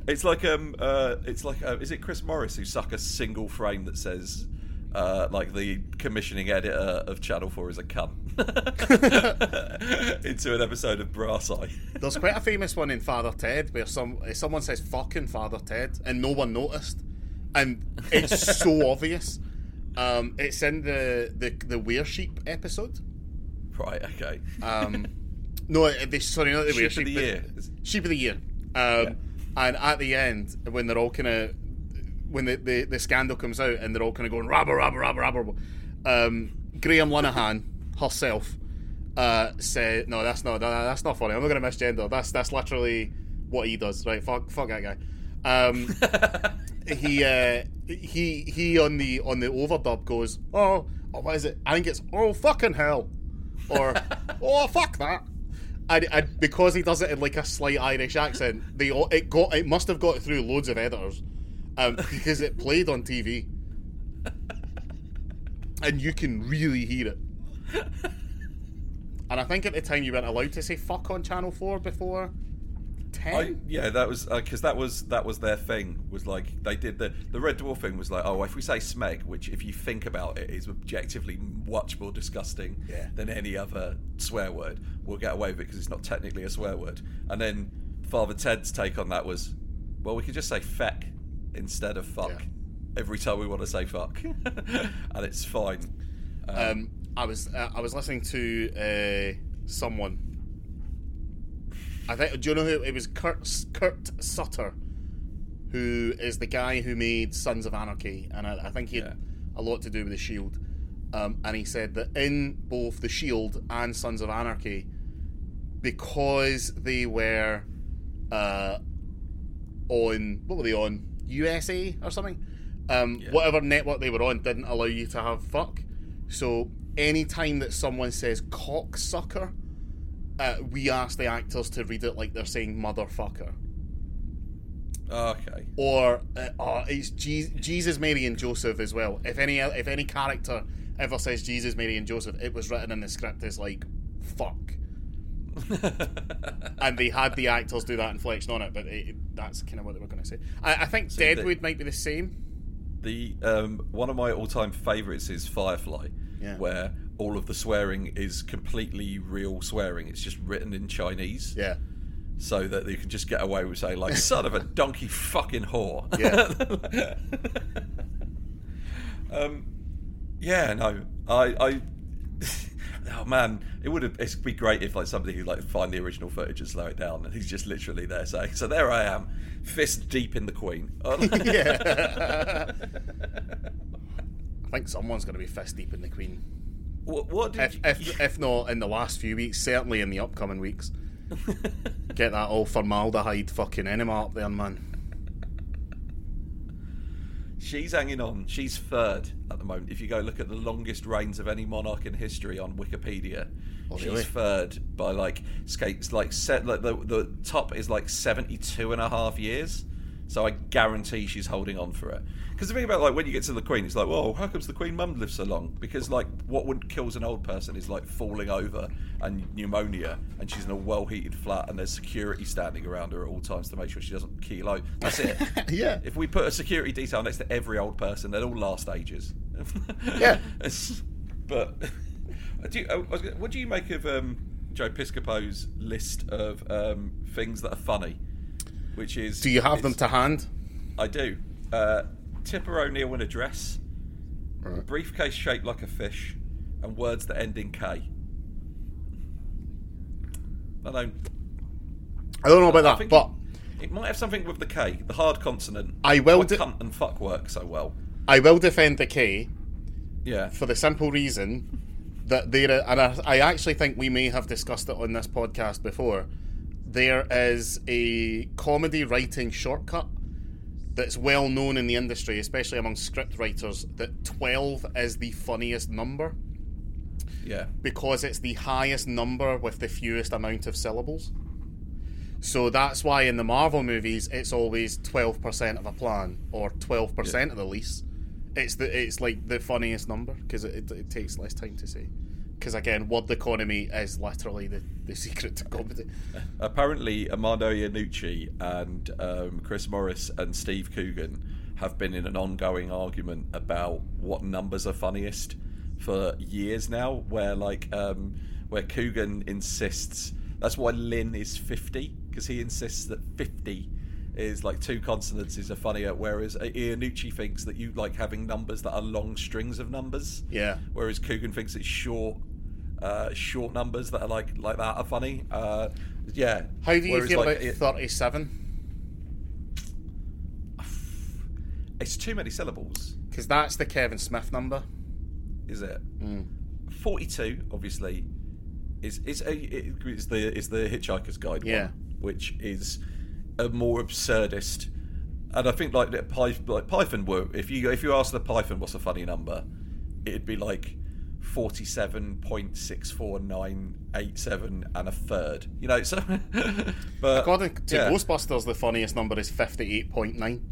It's like um, uh, it's like uh, is it Chris Morris who suck a single frame that says. Uh, like the commissioning editor of Channel 4 is a cunt into an episode of Brass Eye. There's quite a famous one in Father Ted where some someone says "fucking Father Ted" and no one noticed, and it's so obvious. Um, it's in the the the Were Sheep episode. Right, okay. Um, no, uh, they, sorry, not the Sheep Were of Sheep. the Year. Sheep of the Year. Um, And at the end, when they're all kind of when the, the, the scandal comes out and they're all kind of going rabba rabba rabba rabba, um, Graham Linehan herself uh, said, "No, that's not that, that's not funny. I'm not going to misgender. That's that's literally what he does. Right? Fuck fuck that guy." Um, he uh, he he on the on the overdub goes, "Oh, oh what is it? I think it's oh fucking hell," or "Oh fuck that." And, and because he does it in like a slight Irish accent, they all- it got it must have got through loads of editors um, because it played on TV, and you can really hear it. And I think at the time you weren't allowed to say "fuck" on Channel Four before ten. Yeah, that was because that was that was their thing. Was like they did the the Red Dwarf thing was like, oh, if we say smeg, which if you think about it is objectively much more disgusting Yeah. than any other swear word, we'll get away with it because it's not technically a swear word. And then Father Ted's take on that was, well, we could just say feck instead of fuck Yeah. every time we want to say fuck, and it's fine. Um, I was uh, I was listening to uh, someone. I think. Do you know who it was? Kurt Kurt Sutter, who is the guy who made Sons of Anarchy, and I, I think he had Yeah. a lot to do with the Shield. Um, and he said that in both the Shield and Sons of Anarchy, because they were uh, on what were they on USA or something, um, Yeah. whatever network they were on didn't allow you to have fuck. So anytime that someone says cocksucker, uh, we ask the actors to read it like they're saying motherfucker. okay. Or uh, oh, it's Je- Jesus, Mary, and Joseph as well. If any if any character ever says Jesus, Mary, and Joseph, it was written in the script as like fuck, and they had the actors do that inflection on it. But it, that's kind of what they were going to say. I, I think the- Deadwood might be the same. The um, one of my all-time favourites is Firefly, Yeah. where all of the swearing is completely real swearing. It's just written in Chinese, Yeah, so that you can just get away with saying like "son of a donkey fucking whore." Yeah. um, yeah, no, I, I, oh man, it would have. It'd be great if like somebody who like find the original footage and slow it down, and he's just literally there saying, "So there I am, fist deep in the Queen." yeah. I think someone's going to be fist deep in the Queen. What, what did If, you, if, if not in the last few weeks, certainly in the upcoming weeks. Get that all formaldehyde fucking enema up there, man. She's hanging on. She's third at the moment. If you go look at the longest reigns of any monarch in history on Wikipedia, Oh, she's third by like skates like set like the the top is like 72 and a half years. So I guarantee she's holding on for it. Because the thing about like when you get to the Queen, it's like, well, how comes the Queen Mum lives so long? Because like what would kills an old person is like falling over and pneumonia, and she's in a well-heated flat, and there's security standing around her at all times to make sure she doesn't keel over. That's it. Yeah. If we put a security detail next to every old person, they'd all last ages. Yeah. But do you, I was gonna- what do you make of um, Joe Piscopo's list of um, things that are funny? Which is Do you have them to hand? I do. Uh, Tipper O'Neill in a dress, Right. briefcase shaped like a fish, and words that end in K. I don't. I don't know about that, but it might have something with the K, the hard consonant. I will do- cunt and fuck work so well. I will defend the K Yeah. for the simple reason that there, and I, I actually think we may have discussed it on this podcast before. There is a comedy writing shortcut that's well known in the industry, especially among script writers, that 12 is the funniest number Yeah. because it's the highest number with the fewest amount of syllables. So that's why in the Marvel movies it's always 12% of a plan or 12% of the lease. It's the it's like the funniest number because it, it, it takes less time to say. Because again, word economy is literally the, the secret to comedy. Apparently, Armando Iannucci and um, Chris Morris and Steve Coogan have been in an ongoing argument about what numbers are funniest for years now. Where like um, where Coogan insists that's why Lynn is fifty because he insists that fifty is like two consonants is a funnier, whereas Iannucci thinks that you like having numbers that are long strings of numbers. Yeah. Whereas Coogan thinks it's short, uh, short numbers that are like like that are funny. Uh, yeah. How do you Whereas, feel like, about thirty-seven? It's too many syllables, Because that's the Kevin Smith number. is it? Mm. Forty-two, obviously, is is a is the is the Hitchhiker's Guide Yeah. one, which is a more absurdist. And I think like Python, like Python were if you if you ask the Python what's a funny number, it'd be like forty-seven point six four nine eight seven and a third. You know, so but According to yeah. Ghostbusters, the funniest number is fifty-eight point nine.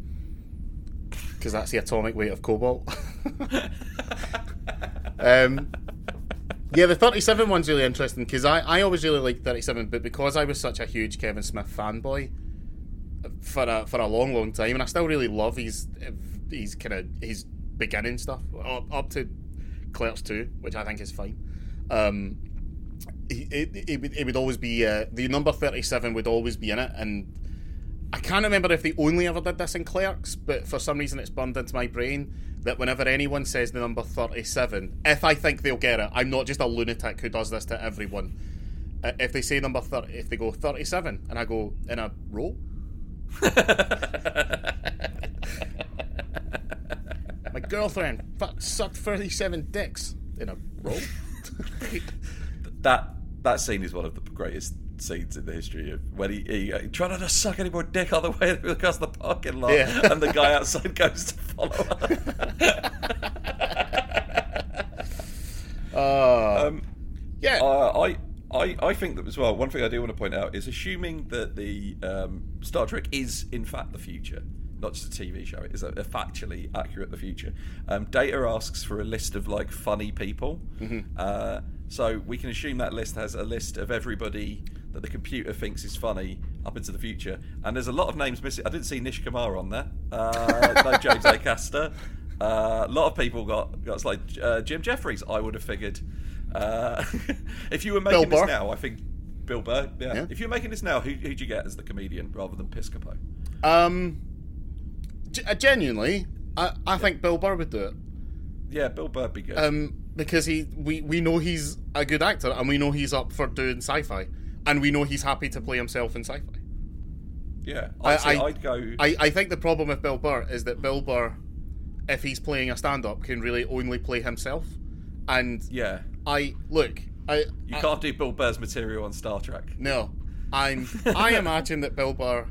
Because that's the atomic weight of cobalt. um, yeah, the 37 one's really interesting because I, I always really liked 37, but because I was such a huge Kevin Smith fanboy for a, for a long, long time, and I still really love his his kind of his beginning stuff up, up to Clerks 2, which I think is fine. Um, it, it, it, would, it would always be uh, the number 37 would always be in it, and I can't remember if they only ever did this in Clerks, but for some reason it's burned into my brain that whenever anyone says the number 37, if I think they'll get it, I'm not just a lunatic who does this to everyone. Uh, if they say number 30, if they go 37, and I go in a row, my girlfriend fuck, sucked 37 dicks in a row. that that scene is one of the greatest scenes in the history of when he, he, he trying not to suck any more dick all the way across the parking lot, Yeah. and the guy outside goes to follow her. Uh, um, yeah. uh, I. I, I think that as well. One thing I do want to point out is assuming that the um, Star Trek is in fact the future, not just a TV show. It is a, a factually accurate the future. Um, Data asks for a list of like funny people, uh, so we can assume that list has a list of everybody that the computer thinks is funny up into the future. And there's a lot of names missing. I didn't see Nish Kumar on there. Uh, no James Acaster. Uh, a lot of people got got like uh, Jim Jeffries. I would have figured. Uh, if you were making Bill this Burr. now, I think Bill Burr. Yeah. Yeah. If you're making this now, who who'd you get as the comedian rather than Piscopo? Um, g- uh, genuinely, I, I think Bill Burr would do it. Yeah, Bill Burr would be good. Um, because he, we, we know he's a good actor, and we know he's up for doing sci-fi, and we know he's happy to play himself in sci-fi. yeah, I- I- I'd go. I, I think the problem with Bill Burr is that Bill Burr, if he's playing a stand-up, can really only play himself, and yeah, I look, I you I- can't do Bill Burr's material on Star Trek. No, I'm. I imagine that Bill Burr,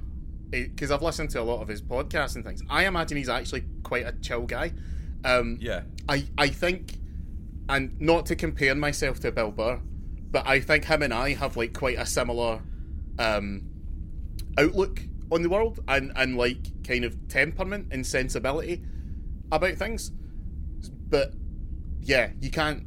because I've listened to a lot of his podcasts and things. I imagine he's actually quite a chill guy. Um, Yeah, I I think, and not to compare myself to Bill Burr, but I think him and I have like quite a similar um, outlook on the world and and like kind of temperament and sensibility about things. But yeah, you can't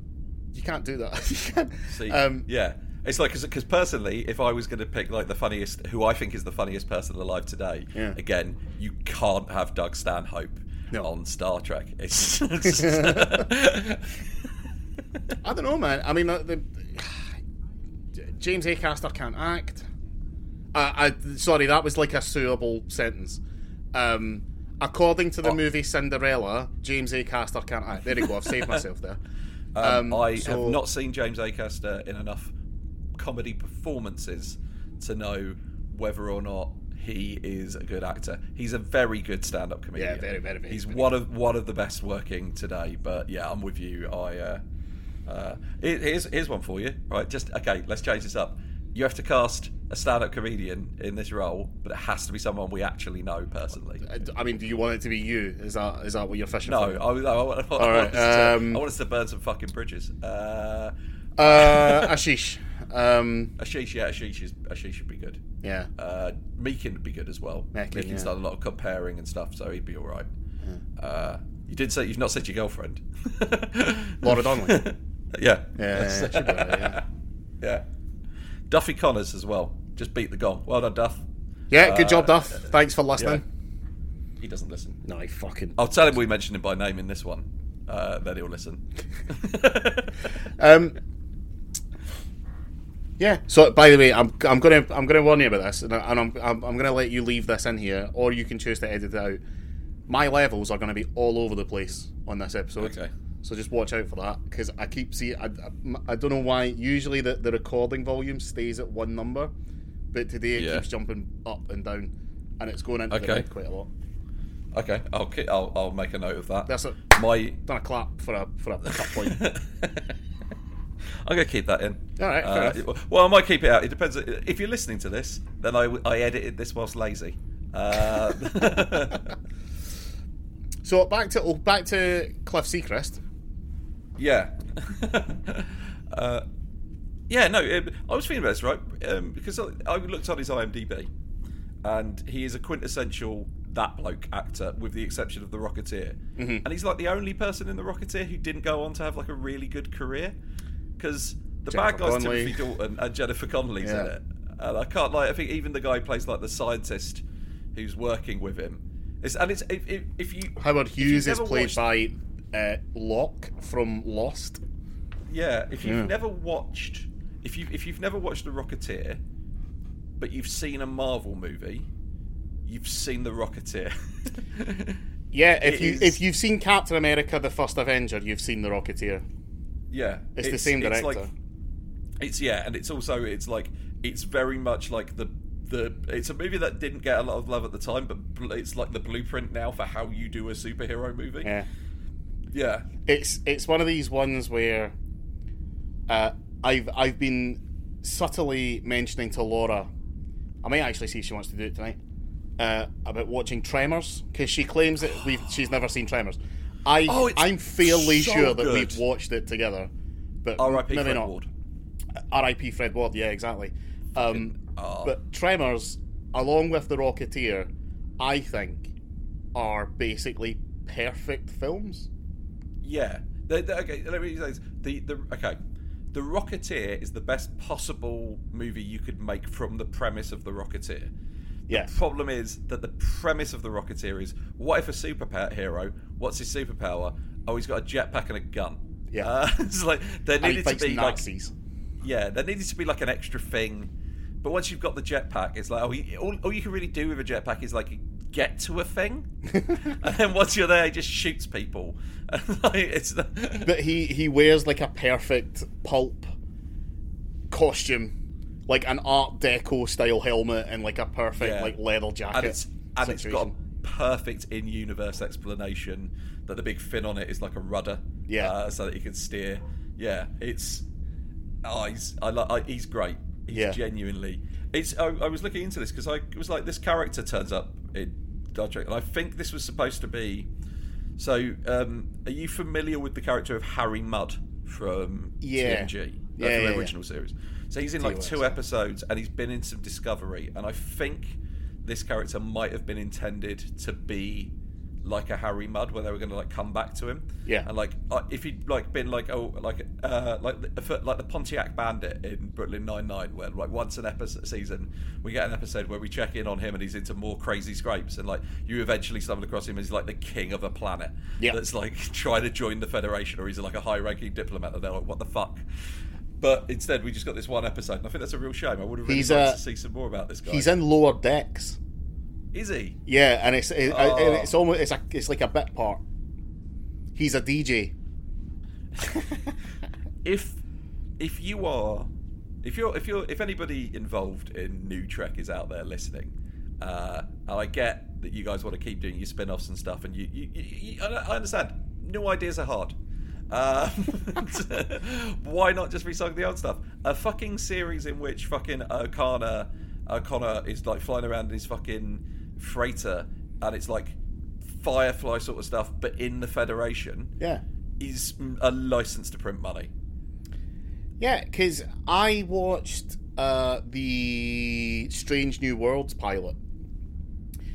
you can't do that. Can't- see, um, yeah. It's like because personally, if I was going to pick like the funniest, who I think is the funniest person alive today, Yeah. again, you can't have Doug Stanhope No. on Star Trek. It's I don't know, man. I mean, the, the James Acaster can't act. Uh, I sorry, that was like a suable sentence. Um, according to the Oh. movie Cinderella, James Acaster can't act. There you go. I've saved myself there. Um, Um, I so- have not seen James Acaster in enough comedy performances to know whether or not he is a good actor. He's a very good stand-up comedian. Yeah, very, very, very He's good. one of one of the best working today. But yeah, I'm with you. I uh, uh, here's here's one for you. Right, just okay. Let's change this up. You have to cast a stand-up comedian in this role, but it has to be someone we actually know personally. I mean, do you want it to be you? Is that is that what you're fishing No, for? I, I, I, I, want right, us to, um, I want us to burn some fucking bridges. Uh, Uh, Ashish. Um, Ashish, yeah, Ashish is Ashish should be good. yeah. Uh, Meekin would be good as well. Meekin, Meekin's yeah. done a lot of comparing and stuff, so he'd be all right. Uh, You did say you've not said your girlfriend. Laura Donnelly. yeah. Yeah, That's- she'd be right, yeah. yeah. Duffy Connors as well. Just beat the gong. Well done, Duff. Yeah, good job, Uh, Duff. Thanks for listening. He doesn't listen. No, he fucking. I'll tell him we mentioned him by name in this one. Uh, then he'll listen. Um, yeah. So, by the way, I'm I'm gonna I'm gonna warn you about this, and, I- and I'm, I'm I'm gonna let you leave this in here, or you can choose to edit it out. My levels are gonna be all over the place on this episode. Okay. So just watch out for that because I keep seeing. I, I, I don't know why. Usually the, the recording volume stays at one number, but today it Yeah. keeps jumping up and down, and it's going into the Okay. red quite a lot. okay, I'll, I'll I'll make a note of that. That's it. My Done a clap for a for a cut point. I'm gonna keep that in. All right, Uh, well, I might keep it out. It depends. If you're listening to this, then I, I edited this whilst lazy. Uh, so back to oh, back to Cliff Secord. Yeah. uh, yeah, no, it, I was thinking about this, right? Um, because I, I looked on his IMDb, and he is a quintessential that bloke actor, with the exception of The Rocketeer. Mm-hmm. And he's like the only person in The Rocketeer who didn't go on to have like a really good career. Because the bad guys, Connelly. Timothy Dalton and Jennifer Connelly's in it. And I can't like. I think even the guy who plays like the scientist who's working with him. It's, and it's if, if, if you Howard if you've Hughes is played watched- by uh, Locke from Lost. Yeah, if you've Yeah. never watched, if you if you've never watched The Rocketeer, but you've seen a Marvel movie, you've seen The Rocketeer. Yeah, if It you is- if you've seen Captain America: The First Avenger, you've seen The Rocketeer. yeah, It's, the same director. It's, like, it's yeah, and it's also it's like it's very much like the the it's a movie that didn't get a lot of love at the time, but it's like the blueprint now for how you do a superhero movie. yeah, Yeah, it's it's one of these ones where uh, I've I've been subtly mentioning to Laura. I might actually see if she wants to do it tonight. Uh, about watching Tremors because she claims that we've she's never seen Tremors. I oh, I'm fairly so sure that good. we've watched it together, but R.I.P. Fred not. Ward. R.I.P. Fred Ward. Yeah, exactly. Um, oh. But Tremors, along with The Rocketeer, I think are basically perfect films. Yeah. The, the, okay, let me say this. The, the, okay. The Rocketeer is the best possible movie you could make from the premise of The Rocketeer. Yeah. Problem is that the premise of The Rocketeer is what if a superhero, what's his superpower? Oh, he's got a jetpack and a gun. Yeah. Uh, it's like there needed to be like yeah, there needed to be like an extra thing. But once you've got the jetpack, it's like oh, all, all you can really do with a jetpack is like get to a thing, and then once you're there, he just shoots people. Like, it's but he he wears like a perfect pulp costume, like an Art Deco style helmet and like a perfect Yeah. like leather jacket. and it's and it's got a perfect in-universe explanation that the big fin on it is like a rudder, Yeah. uh, so that you can steer. Yeah, it's oh, he's I, I he's great. He's Yeah. genuinely. It's I, I was looking into this because I was like this character turns up in Star Trek, and I think this was supposed to be. So, um, are you familiar with the character of Harry Mudd from Yeah. TNG? Uh, Yeah, from yeah, the yeah. original series. So he's in like TOS, two episodes, and he's been in some Discovery, and I think this character might have been intended to be like a Harry Mudd, where they were going to like come back to him. Yeah. And like, uh, if he'd like been like oh like uh like the, like the Pontiac Bandit in Brooklyn Nine Nine, where like once an episode season we get an episode where we check in on him and he's into more crazy scrapes, and like you eventually stumble across him as like the king of a planet Yeah. that's like trying to join the Federation, or he's like a high ranking diplomat, and they're like, what the fuck. But instead, we just got this one episode, and I think that's a real shame. I would have really He's, liked uh, to see some more about this guy. He's in lower decks. Is he? Yeah, and it's it, Oh. and it's almost it's a it's like a bit part. He's a DJ. if if you are if you're if you're if anybody involved in new trek is out there listening uh and i get that you guys want to keep doing your spin-offs and stuff and you you, you, you I I understand new ideas are hard uh, why not just recycle the old stuff a fucking series in which fucking Okona Okona is like flying around in his fucking freighter and it's like firefly sort of stuff but in the federation Yeah. is a license to print money. Yeah, because I watched uh, the Strange New Worlds pilot,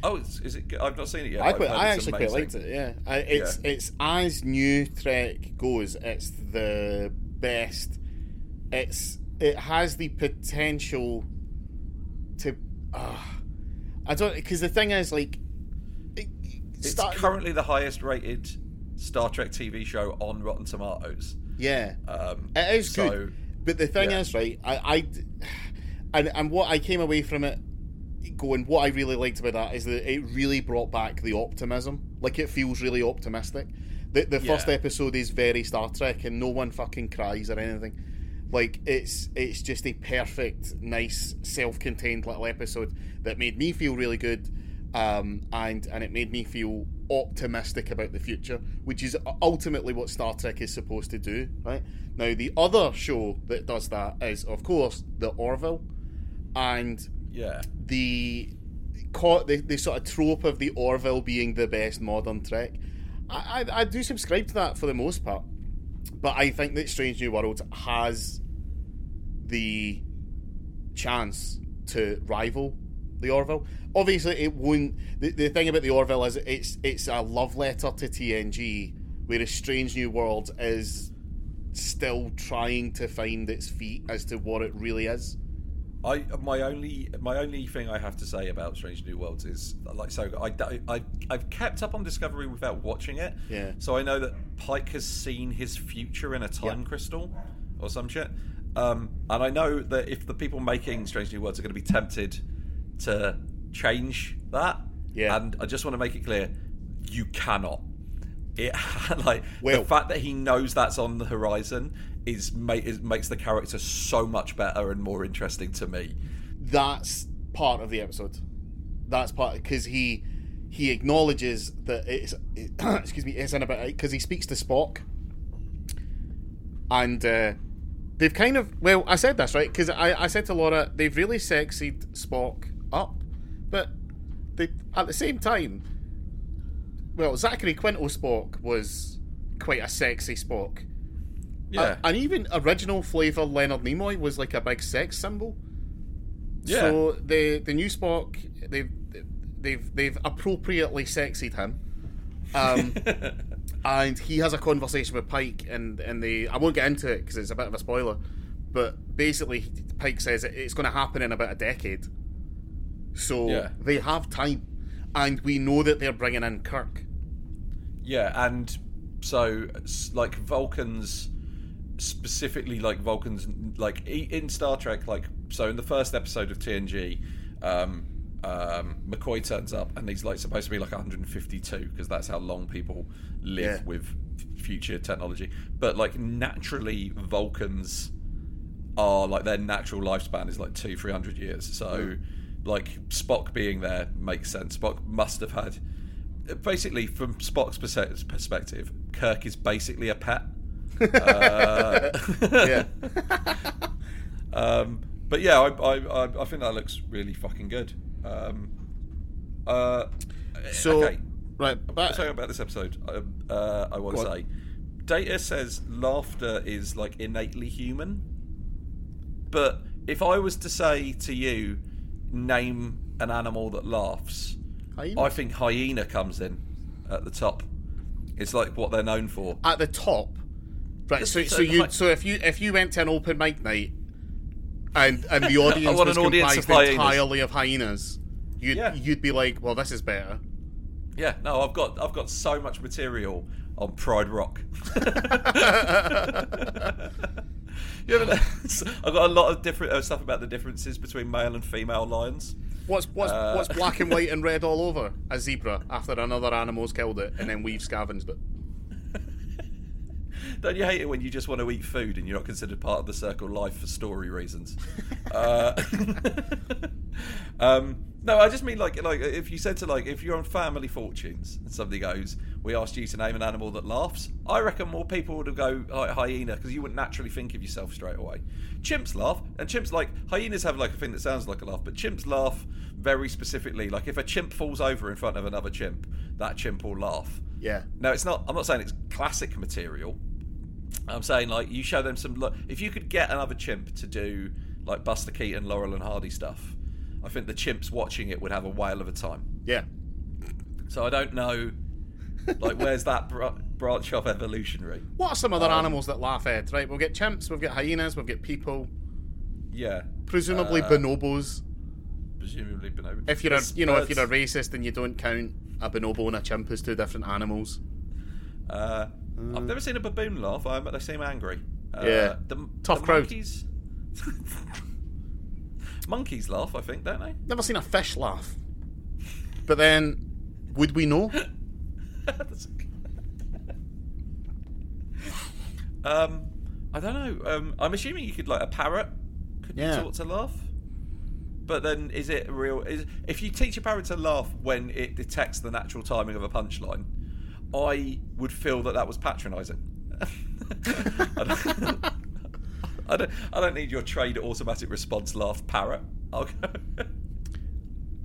Oh, is, is it? good? I've not seen it yet. I, quite, heard actually quite liked it. Yeah, I, it's it's as new Trek goes. It's the best. It's it has the potential to. Uh, I don't because the thing is like. It, It's start- currently the highest rated Star Trek TV show on Rotten Tomatoes. yeah, Um, it is so, good. But the thing yeah. is, right? I, I and and what I came away from it going, what I really liked about that is that it really brought back the optimism. Like it feels really optimistic. The the first episode is very Star Trek, and no one fucking cries or anything. Like it's it's just a perfect, nice, self-contained little episode that made me feel really good, um, and and it made me feel optimistic about the future, which is ultimately what Star Trek is supposed to do. Right now, the other show that does that is, of course, the Orville, and yeah, the co- the, the sort of trope of the Orville being the best modern Trek. I, I, I do subscribe to that for the most part, but I think that Strange New Worlds has the chance to rival the Orville. Obviously, it won't. The, the thing about the Orville is it's it's a love letter to TNG, whereas Strange New Worlds is still trying to find its feet as to what it really is. I my only my only thing I have to say about Strange New Worlds is like so I, I I've kept up on Discovery without watching it. Yeah. So I know that Pike has seen his future in a time crystal or some shit. Um, and I know that if the people making Strange New Worlds are going to be tempted to change that, Yeah. And I just want to make it clear, you cannot. It like Well- the fact that he knows that's on the horizon is, is makes the character so much better and more interesting to me. that's part of the episode. That's part because he he acknowledges that it's it, excuse me it's in about because he speaks to Spock, and uh, they've kind of well I said this right because I, I said to Laura they've really sexied Spock up, but they at the same time, well Zachary Quinto Spock was quite a sexy Spock. Yeah, Uh, and even original flavour Leonard Nimoy was like a big sex symbol. Yeah. So the the new Spock they've they've they've appropriately sexied him. Um, and he has a conversation with Pike, and and they I won't get into it because it's a bit of a spoiler, but basically Pike says it, it's going to happen in about a decade. So Yeah. they have time, and we know that they're bringing in Kirk. Yeah, and so like Vulcans, specifically like Vulcans, like in Star Trek, like so in the first episode of TNG, um, um, McCoy turns up and he's like supposed to be like 152 because that's how long people live Yeah. with future technology. But like naturally, Vulcans are like their natural lifespan is like two, three hundred years. So, like Spock being there makes sense. Spock must have had, basically, from Spock's perspective, Kirk is basically a pet. Uh, Yeah. um, but yeah, I, I, I, I think that looks really fucking good. Um, uh, So okay, right, but talking about this episode, um, uh, I want to say, Data says laughter is like innately human. But if I was to say to you, name an animal that laughs, Hyena? I think hyena comes in at the top. It's like what they're known for. at the top. Right, so, So- so you hi- so if you if you went to an open mic night and and the audience was audience comprised of entirely of hyenas, you'd Yeah. you'd be like, well, this is better. Yeah, no, I've got I've got so much material on Pride Rock. you ever, I've got a lot of different uh, stuff about the differences between male and female lions. What's what's Uh, what's black and white and red all over? A zebra after another animal's killed it, and then we've scavenged it. Don't you hate it when you just want to eat food and you're not considered part of the circle life for story reasons? uh, um, no, I just mean like like if you said to like if you're on Family Fortunes and somebody goes, "We asked you to name an animal that laughs," I reckon more people would go like, hyena because you wouldn't naturally think of yourself straight away. Chimps laugh, and chimps like hyenas have like a thing that sounds like a laugh, but chimps laugh very specifically. Like if a chimp falls over in front of another chimp, that chimp will laugh. Yeah, No, it's not. I'm not saying it's classic material. I'm saying like you show them some. Look, if you could get another chimp to do like Buster Keaton, Laurel and Hardy stuff, I think the chimps watching it would have a whale of a time. Yeah. So I don't know, like, where's that br- branch of evolutionary? What are some other Um, animals that laugh, at? Right, we've got chimps, we've got hyenas, we've got people, Yeah, presumably Uh, bonobos. presumably bonobos. If you're a, you know, if you're a racist and you don't count a bonobo and a chimp as two different animals. Uh, I've never seen a baboon laugh. I they seem angry. Uh, Yeah. the, Tough the crowd. Monkeys, monkeys laugh, I think, don't they? Never seen a fish laugh. But then, would we know? um, I don't know. Um, I'm assuming you could like a parrot could be Yeah. taught to laugh. But then, is it real? Is, if you teach a parrot to laugh when it detects the natural timing of a punchline, I would feel that that was patronising. I, don't, I don't. I don't need your trade automatic response laugh parrot. I'll go.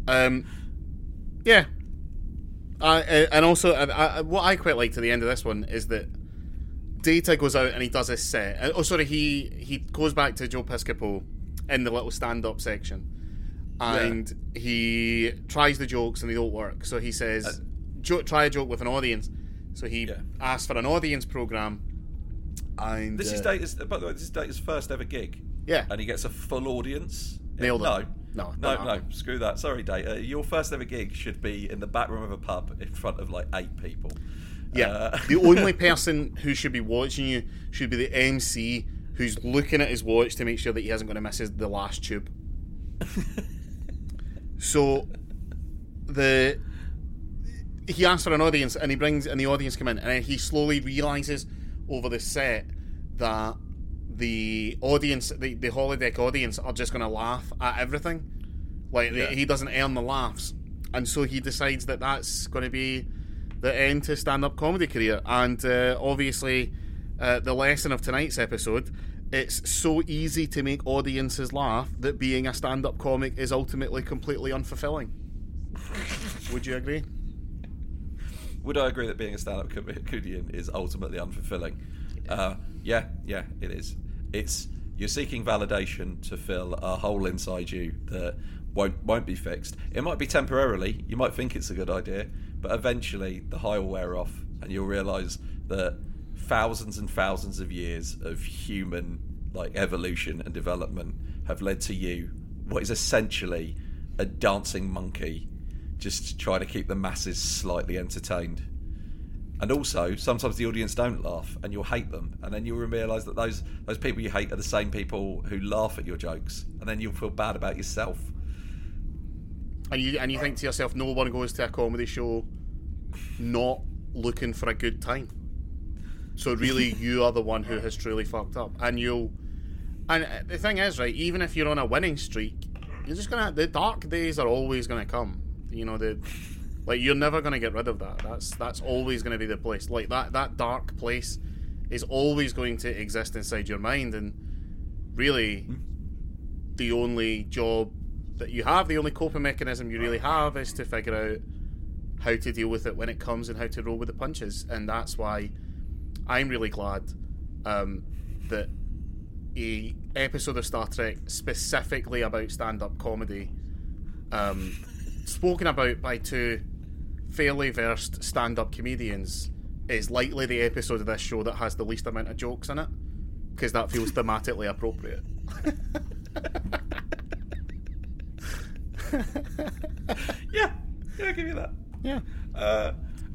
Um, yeah. I uh, and also, uh, I, what I quite like to the end of this one is that Data goes out and he does his set. Uh, oh, sorry, he he goes back to Joe Piscopo in the little stand-up section, and he tries the jokes and they don't work. So he says, jo- "Try a joke with an audience." So he Yeah. asks for an audience program, and This is uh, Data's. By the way, this is Data's first ever gig. Yeah. and he gets a full audience. Nailed it. no. No, no, no, screw that. Sorry, Data. Your first ever gig should be in the back room of a pub in front of like eight people. Yeah. Uh, the only person who should be watching you should be the MC who's looking at his watch to make sure that he hasn't going to miss his, the last tube. so the he asks for an audience and he brings and the audience come in and then he slowly realizes over the set that the audience the, the holodeck audience are just going to laugh at everything. Like Yeah. he doesn't earn the laughs. And so he decides that that's going to be the end to stand-up comedy career. And uh, obviously uh, the lesson of tonight's episode it's so easy to make audiences laugh that being a stand-up comic is ultimately completely unfulfilling. Would you agree Would I agree that being a stand-up comedian is ultimately unfulfilling? Uh, yeah, yeah, it is. It's you're seeking validation to fill a hole inside you that won't won't be fixed. It might be temporarily. You might think it's a good idea, but eventually the high will wear off, and you'll realise that thousands and thousands of years of human like evolution and development have led to you, what is essentially a dancing monkey just trying to keep the masses slightly entertained. And also, sometimes the audience don't laugh, and you'll hate them, and then you'll realise that those those people you hate are the same people who laugh at your jokes, and then you'll feel bad about yourself. and you and you think to yourself no one goes to a comedy show not looking for a good time. So really you are the one who has truly fucked up. And you'll and the thing is right even if you're on a winning streak you're just gonna the dark days are always gonna come you know the like you're never gonna get rid of that. That's that's always gonna be the place. Like that that dark place is always going to exist inside your mind and really the only job that you have, the only coping mechanism you really have is to figure out how to deal with it when it comes and how to roll with the punches. And that's why I'm really glad um, that a episode of Star Trek specifically about stand-up comedy, um, spoken about by two fairly versed stand-up comedians, is likely the episode of this show that has the least amount of jokes in it because that feels thematically appropriate. Yeah, yeah, I'll give you that. Yeah. Uh,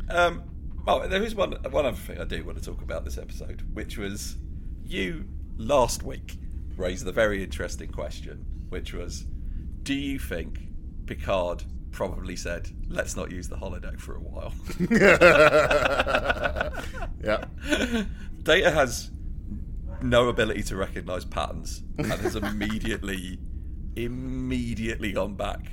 um, oh, there is one one other thing I do want to talk about this episode, which was you last week raised the very interesting question, which was, do you think Picard probably said, "Let's not use the holodeck for a while"? Yeah. Data has no ability to recognise patterns and has immediately, immediately gone back.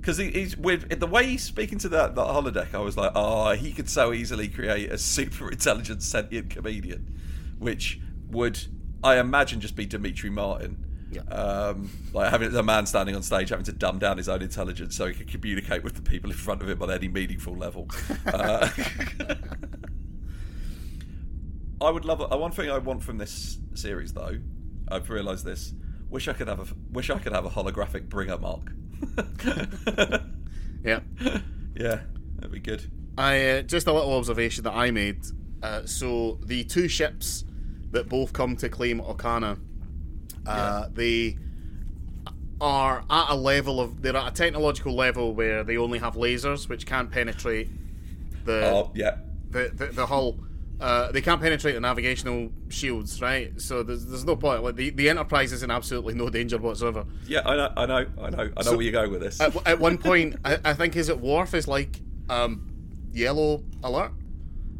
Because he, he's with the way he's speaking to that, that holodeck, I was like, oh, he could so easily create a super intelligent sentient comedian, which would, I imagine, just be Demetri Martin. Yeah. Um, like having a man standing on stage having to dumb down his own intelligence so he could communicate with the people in front of him on any meaningful level. Uh, I would love. Uh, one thing I want from this series, though, I've realised this. Wish I could have a. Wish I could have a holographic bringer mark. Yeah. Yeah, that'd be good. I uh, just a little observation that I made. Uh, so the two ships that both come to claim Okona, uh, they are at a level of they're at a technological level where they only have lasers which can't penetrate the Oh, yeah. the, the, the hull. Uh, they can't penetrate the navigational shields, right? So there's, there's no point. Like the, the Enterprise is in absolutely no danger whatsoever. Yeah, I know, I know, I know, I know So- where you're going with this. At, at one point, I, I think is it Worf is like um, yellow alert.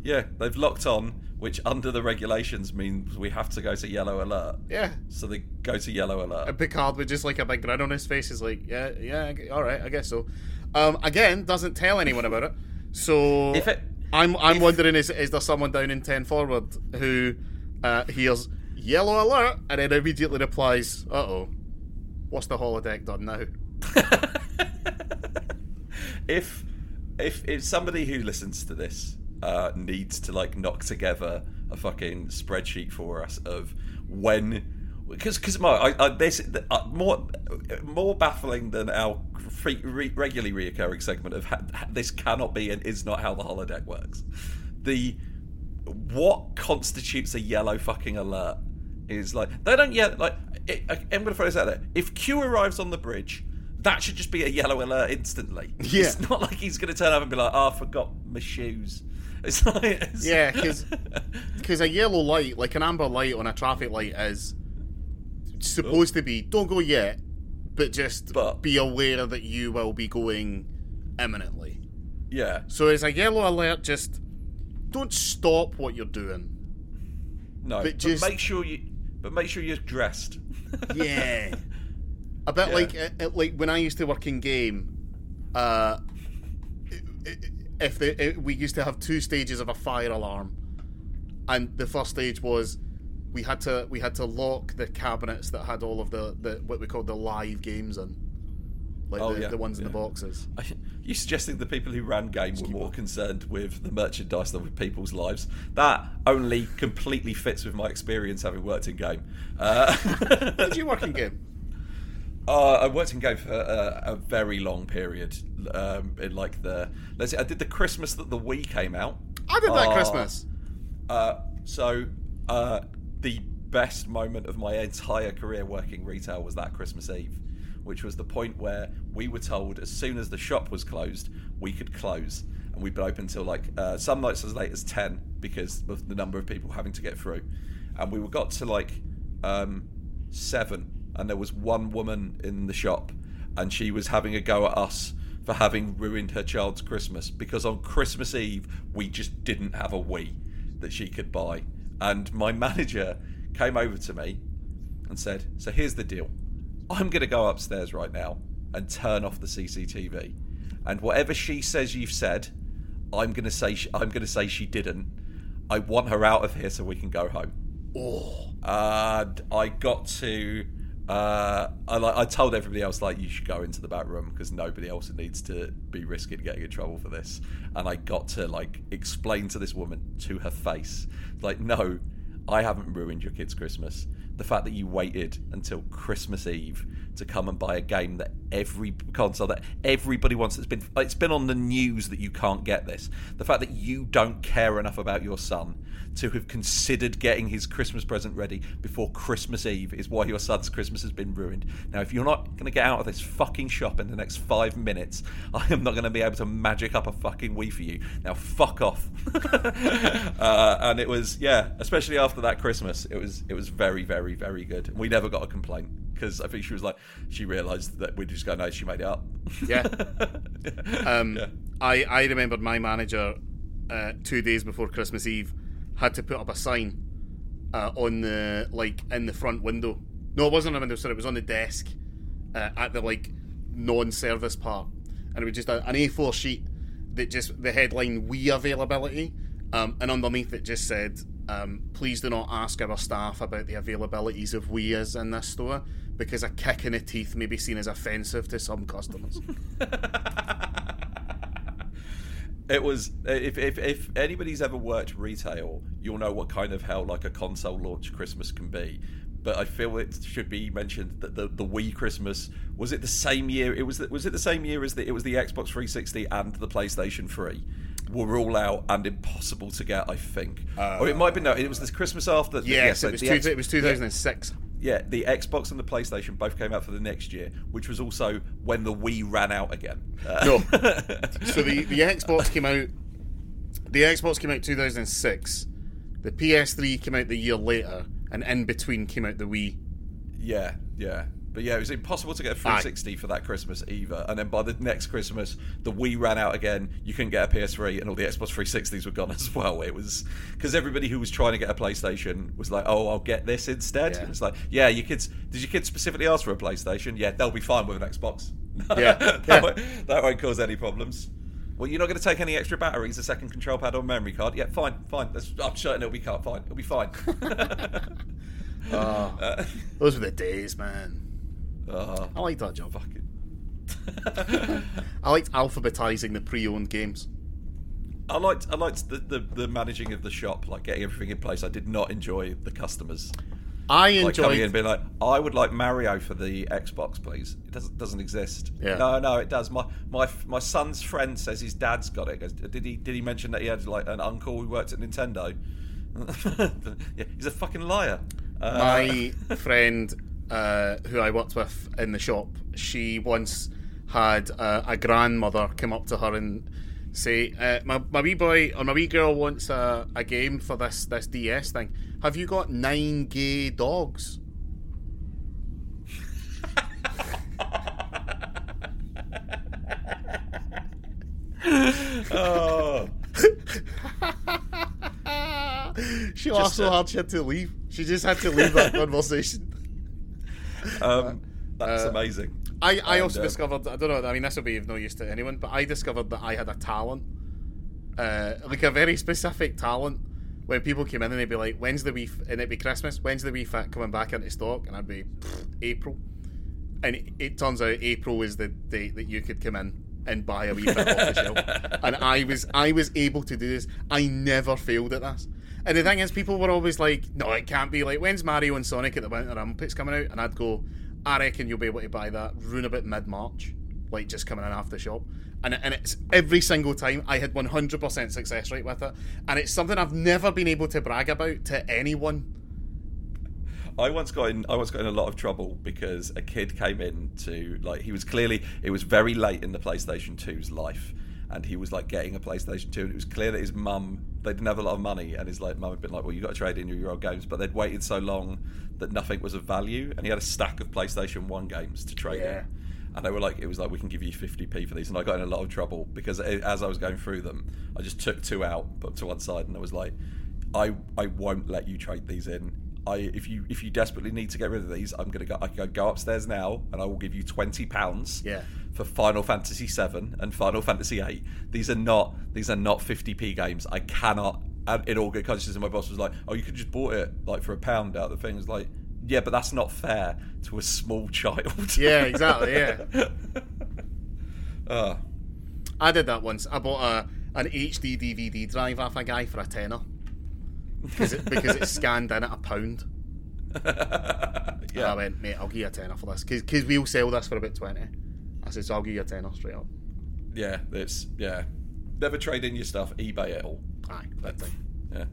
yeah, they've locked on, which under the regulations means we have to go to yellow alert. Yeah, So they go to yellow alert. and Picard with just like a big grin on his face is like, yeah, yeah, all right, I guess so. Um, again, doesn't tell anyone about it. So If it- I'm I'm if- wondering is is there someone down in ten forward who uh, hears yellow alert and then immediately replies, "Uh oh, what's the holodeck done now?" if if if somebody who listens to this uh, needs to like knock together a fucking spreadsheet for us of when because because I, I this uh, more more baffling than our free, re, regularly reoccurring segment of ha, this cannot be and is not how the holodeck works. The what constitutes a yellow fucking alert is like they don't yet like it, I, I'm going to throw this out there. If Q arrives on the bridge, that should just be a yellow alert instantly. Yeah. It's not like he's going to turn up and be like, "Oh, I forgot my shoes." It's like it's, Yeah, because a yellow light, like an amber light on a traffic light, is supposed to be don't go yet, but just But- be aware that you will be going imminently. yeah, So it's a yellow alert. Just don't stop what you're doing. no, But but, just- make sure you, but make sure you're dressed. Yeah, a bit Yeah. like uh, uh, like when I used to work in game. Uh, i- i- if we used to have two stages of a fire alarm, and the first stage was we had to we had to lock the cabinets that had all of the, the what we call the live games in, like Oh, the, yeah, the ones in the boxes. Are you suggesting the people who ran game were more concerned with the merchandise than with people's lives? That only completely fits with my experience having worked in game. Uh, Did you work in game? Uh, I worked in game for uh, a very long period. Um, in like the let's see, I did the Christmas that the Wii came out. I did that Uh, Christmas. Uh, so uh, the best moment of my entire career working retail was that Christmas Eve, which was the point where we were told as soon as the shop was closed, we could close, and we'd been open until like uh, some nights as late as ten because of the number of people having to get through, and we got to like um, seven, and there was one woman in the shop, and she was having a go at us for having ruined her child's Christmas because on Christmas Eve we just didn't have a Wii that she could buy. And my manager came over to me and said, So here's the deal. I'm going to go upstairs right now and turn off the CCTV. And whatever she says you've said, I'm going to say sh- I'm going to say she didn't. I want her out of here so we can go home. Oh, And I got to. Uh, I. I told everybody else like you should go into the back room because nobody else needs to be risking getting in trouble for this. And I got to like explain to this woman to her face, like, no, I haven't ruined your kid's Christmas. The fact that you waited until Christmas Eve to come and buy a game that every console that everybody wants. It's been it's been on the news that you can't get this. The fact that you don't care enough about your son to have considered getting his Christmas present ready before Christmas Eve is why your son's Christmas has been ruined. Now, if you're not going to get out of this fucking shop in the next five minutes, I am not going to be able to magic up a fucking Wii for you. Now, fuck off. uh, and it was, yeah, especially after that Christmas, it was it was very, very, very good. We never got a complaint because I think she was like, she realised that we just go, no, she made it up. Yeah. Um, Yeah. I I remembered my manager uh, two days before Christmas Eve had to put up a sign uh, on the like in the front window. No, it wasn't on the window. Sorry, it was on the desk uh, at the like non-service part, and it was just a, an A4 sheet that just the headline "Wii availability," um, and underneath it just said, um, "Please do not ask our staff about the availabilities of Wii's in this store." Because a kick in the teeth may be seen as offensive to some customers. It was eh, if, if if anybody's ever worked retail, you'll know what kind of hell like a console launch Christmas can be but I feel it should be mentioned that the the Wii Christmas was it the same year? It was the, was it the same year as the it was the Xbox 360 and the PlayStation 3 were all out and impossible to get. I think, uh, or it might be no. It was this Christmas after. Yes, yeah, so it, was the two, X- it was 2006. yeah, the Xbox and the PlayStation both came out for the next year, which was also when the Wii ran out again. Uh, No. so the, the Xbox came out. The Xbox came out 2006. The PS3 came out the year later, and in between came out the Wii. Yeah, yeah. But yeah, it was impossible to get a 360 for that Christmas either. And then by the next Christmas, the Wii ran out again. You couldn't get a PS3, and all the Xbox 360s were gone as well. It was because everybody who was trying to get a PlayStation was like, "Oh, I'll get this instead." Yeah. It's like, yeah, your kids. Did your kids specifically ask for a PlayStation? Yeah, they'll be fine with an Xbox. Yeah, that, yeah. Won't, that won't cause any problems. Well, you're not going to take any extra batteries, a second control pad, or memory card. Yeah, fine, fine. That's, I'm certain it'll be. Fine, it'll be fine. Oh, Uh, those were the days, man. Oh, I liked that job. fucking. I liked alphabetizing the pre-owned games. I liked I liked the, the, the managing of the shop, like getting everything in place. I did not enjoy the customers. I Like coming in and being like, I would like Mario for the Xbox, please. It doesn't doesn't exist. Yeah. No, no, it does. My my my son's friend says his dad's got it. Goes, Did he did he mention that he had like an uncle who worked at Nintendo? yeah, he's a fucking liar. Uh, my friend uh, who I worked with in the shop, she once had uh, a grandmother come up to her and say, uh, my, "My wee boy or my wee girl wants a, a game for this this DS thing. Have you got nine gay dogs?" oh. she laughed so uh, hard she had to leave. She just had to leave that conversation. Um, that's Uh, amazing. I, I And, also um, discovered I don't know I mean this will be of no use to anyone but I discovered that I had a talent uh, like a very specific talent when people came in and they'd be like when's the Wii f-? and it'd be Christmas when's the Wii Fit coming back into stock? And I'd be April. And it, it turns out April is the date that you could come in and buy a Wii fit off the shelf. And I was I was able to do this. I never failed at this and the thing is people were always like no it can't be like when's Mario and Sonic at the Winter Olympics coming out and I'd go I reckon you'll be able to buy that round about mid March, like just coming in after the shop. And, and it's every single time I had 100% success rate with it. And it's something I've never been able to brag about to anyone. I once got in. I once got in a lot of trouble because a kid came in to like he was clearly it was very late in the PlayStation 2's life, and he was like getting a PlayStation 2, and it was clear that his mum they didn't have a lot of money, and his like mum had been like, well, you got to trade in your old games, but they'd waited so long that nothing was of value, and he had a stack of PlayStation 1 games to trade Yeah. in. And they were like, it was like, we can give you 50p for these. And I got in a lot of trouble because as I was going through them, I just took two out, put them to one side, and I was like, I, I won't let you trade these in. I, if you if you desperately need to get rid of these, I'm gonna go. I can go upstairs now, and I will give you twenty pounds Yeah. For Final Fantasy VII and Final Fantasy VIII. These are not these are not 50p games. I cannot. And in all good conscience, and my boss was like, "Oh, you could just bought it like for a pound out of the thing." It's like, yeah, but that's not fair to a small child. Yeah, exactly, yeah. uh, I did that once. I bought a an HD DVD drive off a guy for a tenner. Because it, because it scanned in at a pound. And yeah. I went, mate, I'll give you a tenner for this. Because we'll sell this for about 20. I said, so I'll give you a tenner straight up. yeah, it's yeah. Never trade in your stuff. eBay it all. Aye, that thing. Yeah.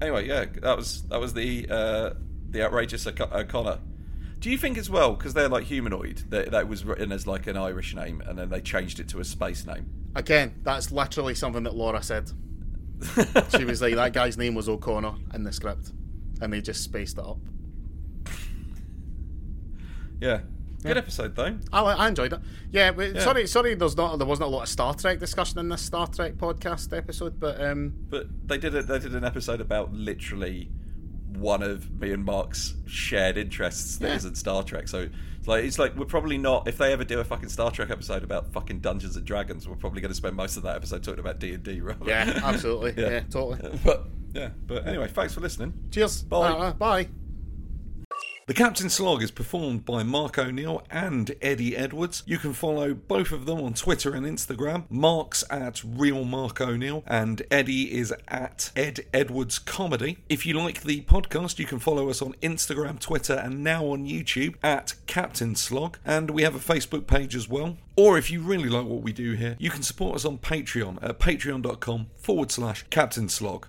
Anyway, yeah, that was that was the uh, the outrageous Okona. Do you think as well because they're like humanoid that that was written as like an Irish name and then they changed it to a space name? Again, that's literally something that Laura said. She was like, that guy's name was O'Connor in the script. And they just spaced it up. yeah, good episode though. I, I enjoyed it. Yeah, but Yeah. sorry, sorry. There's not there wasn't a lot of Star Trek discussion in this Star Trek podcast episode, but um, But they did a, they did an episode about literally one of me and Mark's shared interests that Yeah. not Star Trek. So it's like it's like we're probably not if they ever do a fucking Star Trek episode about fucking Dungeons and Dragons, we're probably going to spend most of that episode talking about D and D. Rather. yeah, absolutely, yeah, totally. But yeah, but anyway, thanks for listening. Cheers. Bye. Uh, uh, bye. The Captain Slog is performed by Mark O'Neill and Eddie Edwards. You can follow both of them on Twitter and Instagram. Mark's at Real Mark O'Neill and Eddie is at Ed Edwards Comedy. If you like the podcast, you can follow us on Instagram, Twitter, and now on YouTube at Captain Slog. And we have a Facebook page as well. Or if you really like what we do here, you can support us on Patreon at patreon.com forward slash Captain Slog.